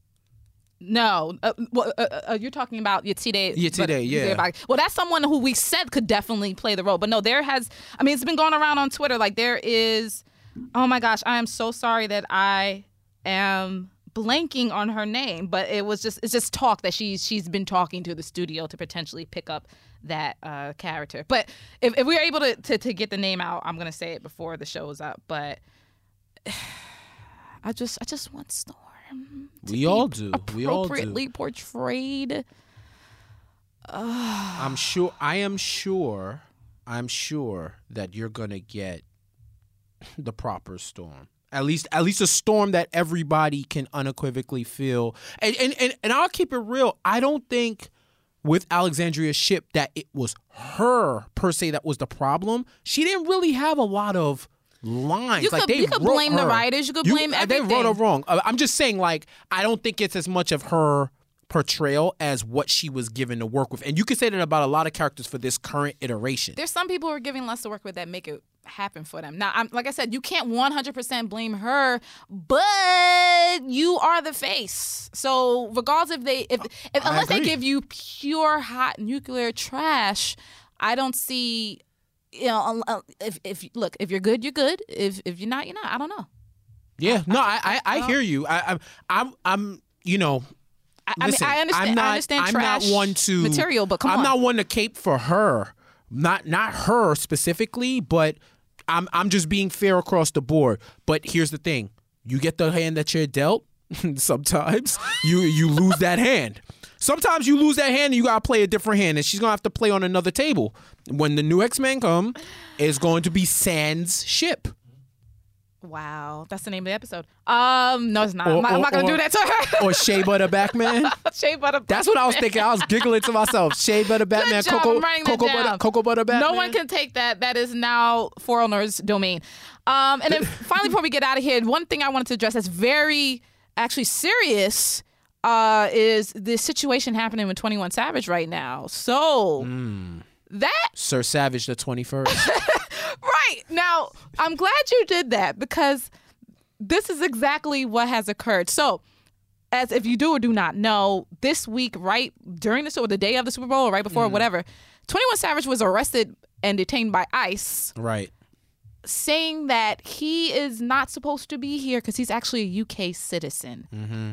No, uh, well, uh, uh, you're talking about. Yetide, but- yeah. Well, that's someone who we said could definitely play the role, but no, there has. I mean, it's been going around on Twitter. Like there is. Oh my gosh, I am so sorry that I am blanking on her name, but it was just it's just talk that she's she's been talking to the studio to potentially pick up that uh, character. But if, if we are able to, to to get the name out, I'm gonna say it before the show is up. But I just I just want Storm. Mm-hmm. to We all do. We all do. appropriately portrayed. I'm sure. I am sure. I'm sure that you're gonna get the proper storm. At least, at least a storm that everybody can unequivocally feel. And and and, and I'll keep it real. I don't think with Alexandria's ship that it was her per se that was the problem. She didn't really have a lot of lines. You like could- they you could blame the writers, you could blame uh, They wrote her wrong. Uh, I'm just saying, like, I don't think it's as much of her portrayal as what she was given to work with. And you can say that about a lot of characters for this current iteration. There's some people who are giving less to work with that make it happen for them. Now, I'm, like I said, you can't 100% blame her, but you are the face. So regardless if they, if, if unless they give you pure hot nuclear trash, I don't see. You know, uh, if if look, if you're good, you're good. If if you're not, you're not. I don't know. Yeah, no, I I, I hear you. I, I'm I'm I'm you know. I, I mean, I understand. I'm not, I understand I'm trash not one to material, but come I'm on. not one to cape for her. Not not her specifically, but I'm I'm just being fair across the board. But here's the thing: you get the hand that you're dealt. Sometimes you you lose that hand. Sometimes you lose that hand and you gotta play a different hand, and she's gonna have to play on another table. When the new X Men come, it's going to be Sans ship. Wow, that's the name of the episode. Um, no, it's not. Or- I'm, not, I'm not gonna or- do that to her. Or Shea Butter Batman. Shea butter. That's what I was thinking. I was giggling to myself. Shea Butter Batman, Good job. Cocoa, I'm writing that Cocoa down. Butter, Cocoa Butter Batman. No one can take that. That is now For All Nerds domain. Um, and then finally, before we get out of here, one thing I wanted to address that's very actually serious uh, is the situation happening with Twenty One Savage right now. So Hmm. that Sir Savage the twenty first. right now, I'm glad you did that because this is exactly what has occurred. So. As if you do or do not know, this week, right during the or the day of the Super Bowl, or right before, whatever, Twenty One Savage was arrested and detained by ICE right. saying that he is not supposed to be here because he's actually a UK citizen. Mm-hmm.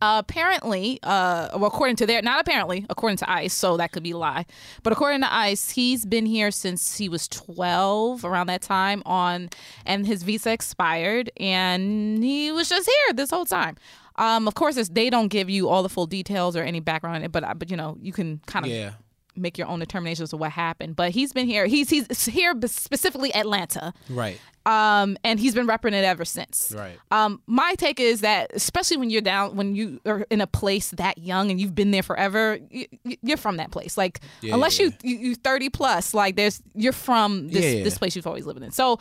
Apparently, uh, well, according to their, not apparently, according to ICE, so that could be a lie, but according to ICE, he's been here since he was 12, around that time, on, and his visa expired, and he was just here this whole time. Um, of course, they don't give you all the full details or any background, but but you know you can kind of Yeah. Make your own determinations of what happened. But he's been here. He's he's here specifically Atlanta Right. um, and he's been repping it ever since. Right. Um, my take is that, especially when you're down, when you are in a place that young and you've been there forever, you, you're from that place. Like, Yeah, unless yeah, you, you you 30 plus, like there's you're from this Yeah, this place you've always lived in. So.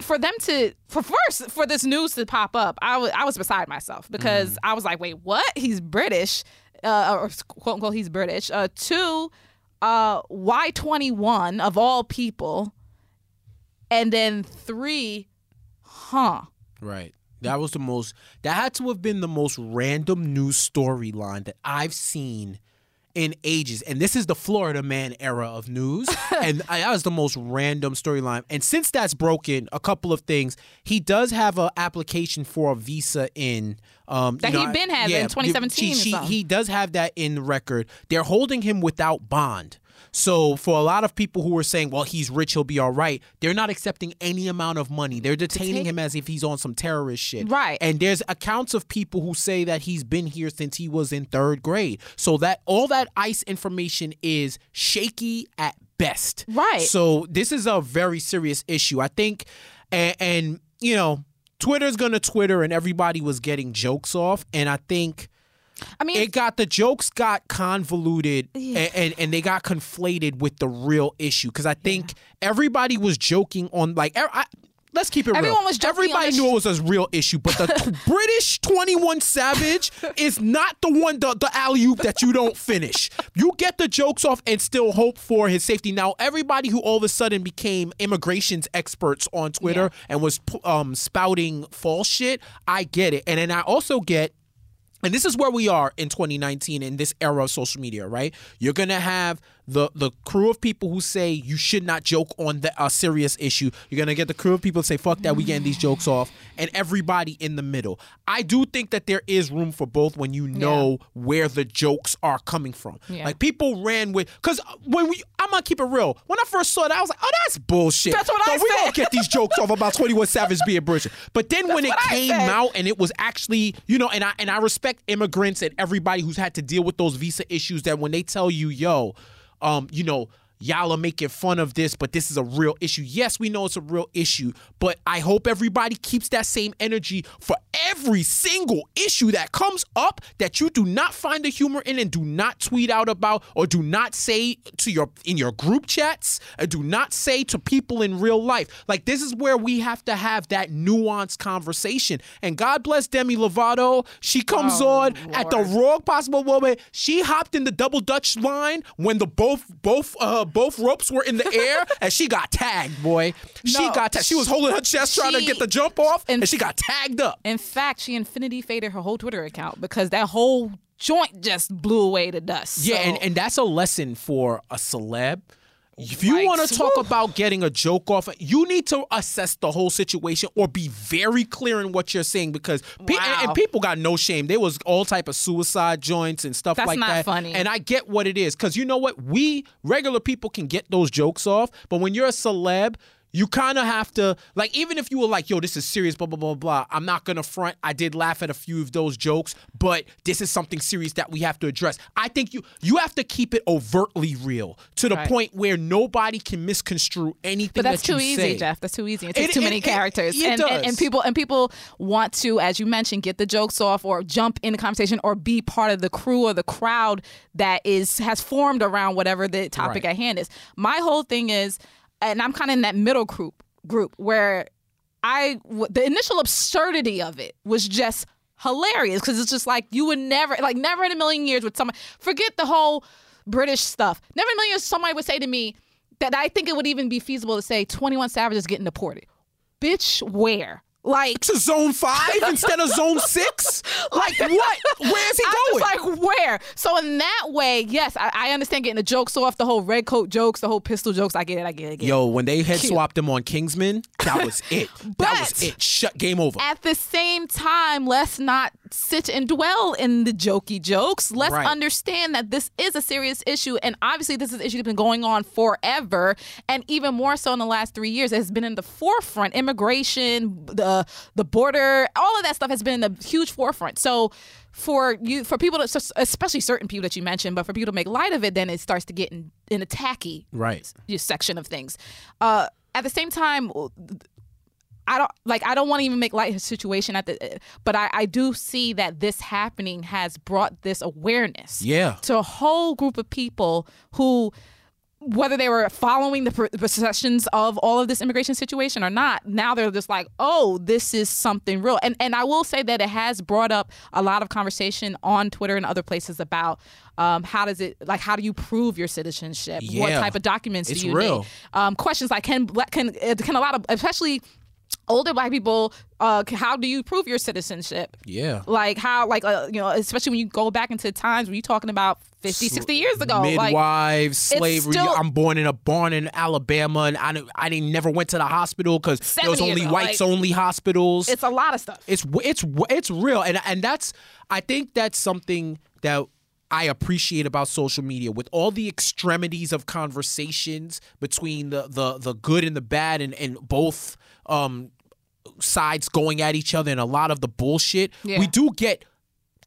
For them to, for first, for this news to pop up, I was I was beside myself because Mm. I was like, wait, what? He's British, uh, or quote unquote, he's British. Uh, two, uh, Y twenty one of all people, and then three, huh? Right. That was the most. That had to have been the most random news storyline that I've seen in ages. And this is the Florida Man era of news, and that was the most random storyline. And since that's broken, a couple of things. He does have an application for a visa in. Um, That you know, he been having yeah, in 2017 He, she- he does have that in the record. They're holding him without bond. So for a lot of people who are saying, "Well, he's rich, he'll be all right," they're not accepting any amount of money. They're detaining take- him as if he's on some terrorist shit. Right. And there's accounts of people who say that he's been here since he was in third grade. So that all that ICE information is shaky at best. Right. So this is a very serious issue. I think, and, and you know, Twitter's gonna Twitter, and everybody was getting jokes off, and I think I mean, it got the jokes got convoluted and, and and they got conflated with the real issue because I think everybody was joking on like I, let's keep it real. Everyone was joking Everybody knew sh- it was a real issue, but the t- British Twenty One Savage is not the one the, the alley oop that you don't finish. You get the jokes off and still hope for his safety. Now everybody who all of a sudden became immigrations experts on Twitter and was um, spouting false shit, I get it, and then I also get and this is where we are in 2019 in this era of social media, right? You're gonna have the the crew of people who say you should not joke on the a serious issue. You're gonna get the crew of people who say fuck that, we getting these jokes off, and everybody in the middle. I do think that there is room for both when you know where the jokes are coming from. Yeah. Like people ran with because uh, when we, I'm gonna keep it real. When I first saw that, I was like, oh, that's bullshit. That's what so I we said. gonna get these jokes off about 21 Savage being British. But then when it I came said. out and it was actually, you know, and I and I respect immigrants and everybody who's had to deal with those visa issues that when they tell you, yo, um, you know, y'all are making fun of this, but this is a real issue. Yes, we know it's a real issue, but I hope everybody keeps that same energy for every single issue that comes up that you do not find the humor in and do not tweet out about or do not say to your in your group chats and do not say to people in real life. Like this is where we have to have that nuanced conversation. And God bless Demi Lovato. She comes Oh, on at the wrong possible moment. She hopped in the double dutch line when the both both uh both ropes were in the air and she got tagged, boy. She got tagged. She was holding her chest trying to get the jump off and- and she got tagged up. in fact, she infinity faded her whole Twitter account because that whole joint just blew away to dust. Yeah, So- and, and that's a lesson for a celeb. If you Like, want to talk about getting a joke off, you need to assess the whole situation or be very clear in what you're saying because pe- and, Wow. and people got no shame. There was all type of suicide joints and stuff That's like not that. funny. And I get what it is because you know what? We regular people can get those jokes off, but when you're a celeb, you kind of have to like even if you were like yo this is serious blah blah blah blah i'm not gonna front i did laugh at a few of those jokes but this is something serious that we have to address i think you you have to keep it overtly real to the Right. point where nobody can misconstrue anything But that's that you too easy, say. Jeff. That's too easy. It takes It- too it- many it- characters, and, and and people and people want to, as you mentioned, get the jokes off or jump in the conversation or be part of the crew or the crowd that is has formed around whatever the topic Right. at hand is. My whole thing is, and I'm kind of in that middle group group where I the initial absurdity of it was just hilarious because it's just like you would never like never in a million years would someone forget the whole British stuff. Never in a million years somebody would say to me that I think it would even be feasible to say 21 Savages getting deported. Bitch, where? Like to zone five instead of zone six like what where's he I'm going just like, where? So in that way, yes, I, I understand getting the jokes off, the whole red coat jokes, the whole pistol jokes. I get it. I get it. I get it. Yo, when they head Cute. swapped him on Kingsman, that was it. that was it. Shut game over. At the same time, let's not sit and dwell in the jokey jokes. Let's Right. understand that this is a serious issue. And obviously, this is an issue that's been going on forever. And even more so in the last three years, it has been in the forefront. Immigration, the the border, all of that stuff has been in the huge forefront. So for you for people to especially certain people that you mentioned, but for people to make light of it, then it starts to get in, in a tacky right. section of things. Uh, at the same time, I don't like. I don't want to even make light of the situation at the, but I, I do see that this happening has brought this awareness, Yeah. to a whole group of people who, whether they were following the processions of all of this immigration situation or not, now they're just like, oh, this is something real. And and I will say that it has brought up a lot of conversation on Twitter and other places about um, how does it like how do you prove your citizenship? What type of documents It's do you real. need? Um, questions like can can uh, can a lot of especially older black people uh how do you prove your citizenship Yeah. like how like uh, you know especially when you go back into times when you're talking about 50 60 years ago like Midwives, slavery. still- I'm born in a barn in Alabama, and I I didn't never went to the hospital because there was only ago, whites like- only hospitals. it's a lot of stuff it's it's it's real and and that's I think that's something that I appreciate about social media with all the extremities of conversations between the the the good and the bad and and both um sides going at each other and a lot of the bullshit Yeah. we do get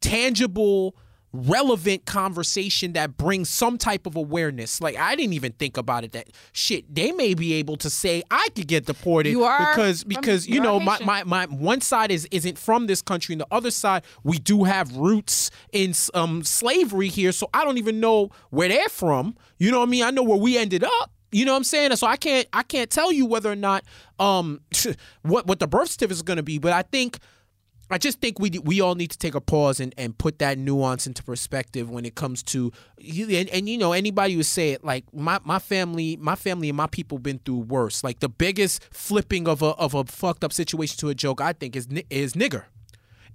tangible relevant conversation that brings some type of awareness. Like i didn't even think about it that shit they may be able to say i could get deported You are because because you you know my, my my one side is isn't from this country and the other side we do have roots in um slavery here so i don't even know where they're from. You know what i mean? I know where we ended up. You know what i'm saying? So i can't i can't tell you whether or not um what what the birth certificate is going to be but i think I just think we we all need to take a pause and, and put that nuance into perspective when it comes to and, and you know anybody would say it like my, my family my family and my people been through worse. Like the biggest flipping of a of a fucked up situation to a joke I think is is nigger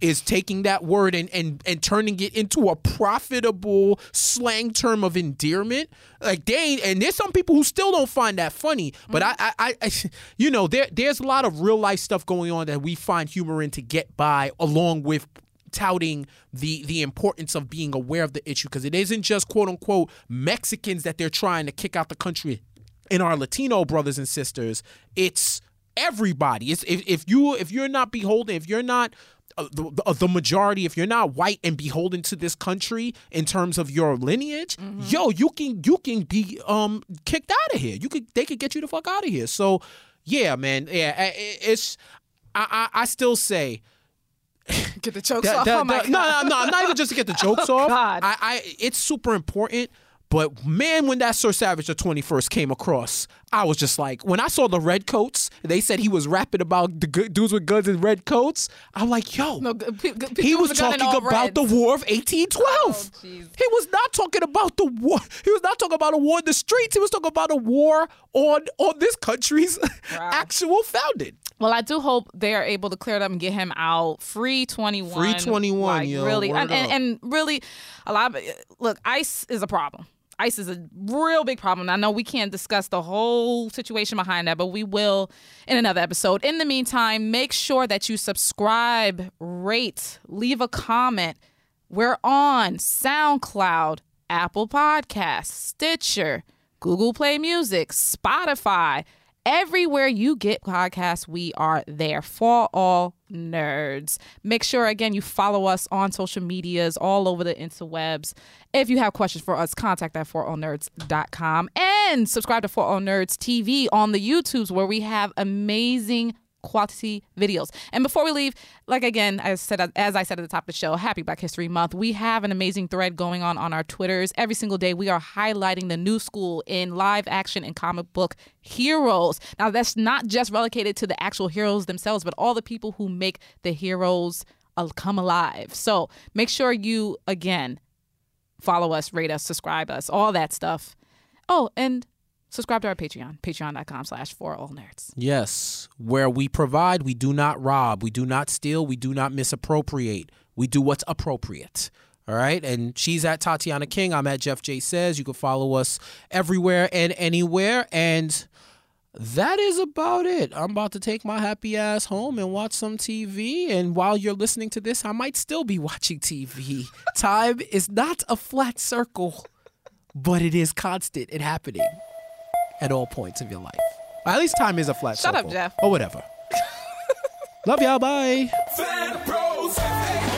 is taking that word and, and and turning it into a profitable slang term of endearment. Like they ain't, and there's some people who still don't find that funny. But mm. I, I, I, I, you know, there there's a lot of real life stuff going on that we find humor in to get by, along with touting the the importance of being aware of the issue because it isn't just quote unquote Mexicans that they're trying to kick out the country in our Latino brothers and sisters. It's everybody. It's if, if you if you're not beholden, if you're not uh, the, the, the majority, if you're not white and beholden to this country in terms of your lineage, yo, you can you can be um kicked out of here. You could they could get you the fuck out of here. So yeah, man, yeah, it's I I, I still say get the jokes that- off that- oh that- no, no, no, not even just to get the jokes off. God. I, I, it's super important. But man, when that Sir Savage the 21st came across, I was just like, when I saw the red coats, they said he was rapping about the good dudes with guns and red coats. I'm like, yo, No, g- p- g- he was with a gun in talking about the. War of 1812. Oh, he was not talking about the war. He was not talking about a war in the streets. He was talking about a war on on this country's actual founding. Well, I do hope they are able to clear it up and get him out free twenty one. Free 21, like, yo, really, and, and, and really, a lot of look. ICE is a problem. ICE is a real big problem. I know we can't discuss the whole situation behind that, but we will in another episode. In the meantime, make sure that you subscribe, rate, leave a comment. We're on SoundCloud, Apple Podcasts, Stitcher, Google Play Music, Spotify, Everywhere you get podcasts, we are there for all nerds. Make sure, again, you follow us on social medias all over the interwebs. If you have questions for us, contact at forallnerds.com oh and subscribe to For All oh Nerds TV on the YouTubes where we have amazing quality videos. And before we leave, like again, I said as I said at the top of the show, happy Black History Month. We have an amazing thread going on on our Twitters. Every single day we are highlighting the new school in live action and comic book heroes. Now that's not just relegated to the actual heroes themselves, but all the people who make the heroes come alive. So, make sure you again follow us, rate us, subscribe us, all that stuff. Oh, and subscribe to our Patreon, patreon.com slash for all nerds. Yes, where we provide, we do not rob, we do not steal, we do not misappropriate. We do what's appropriate. All right. And she's at Tatiana King. I'm at Jeff J Says. You can follow us everywhere and anywhere. And that is about it. I'm about to take my happy ass home and watch some TV. And while you're listening to this, I might still be watching TV. Time is not a flat circle, but it is constant and happening at all points of your life. At least time is a flat Shut up. Jeff. Or whatever. Love y'all. Bye. Fan Bros.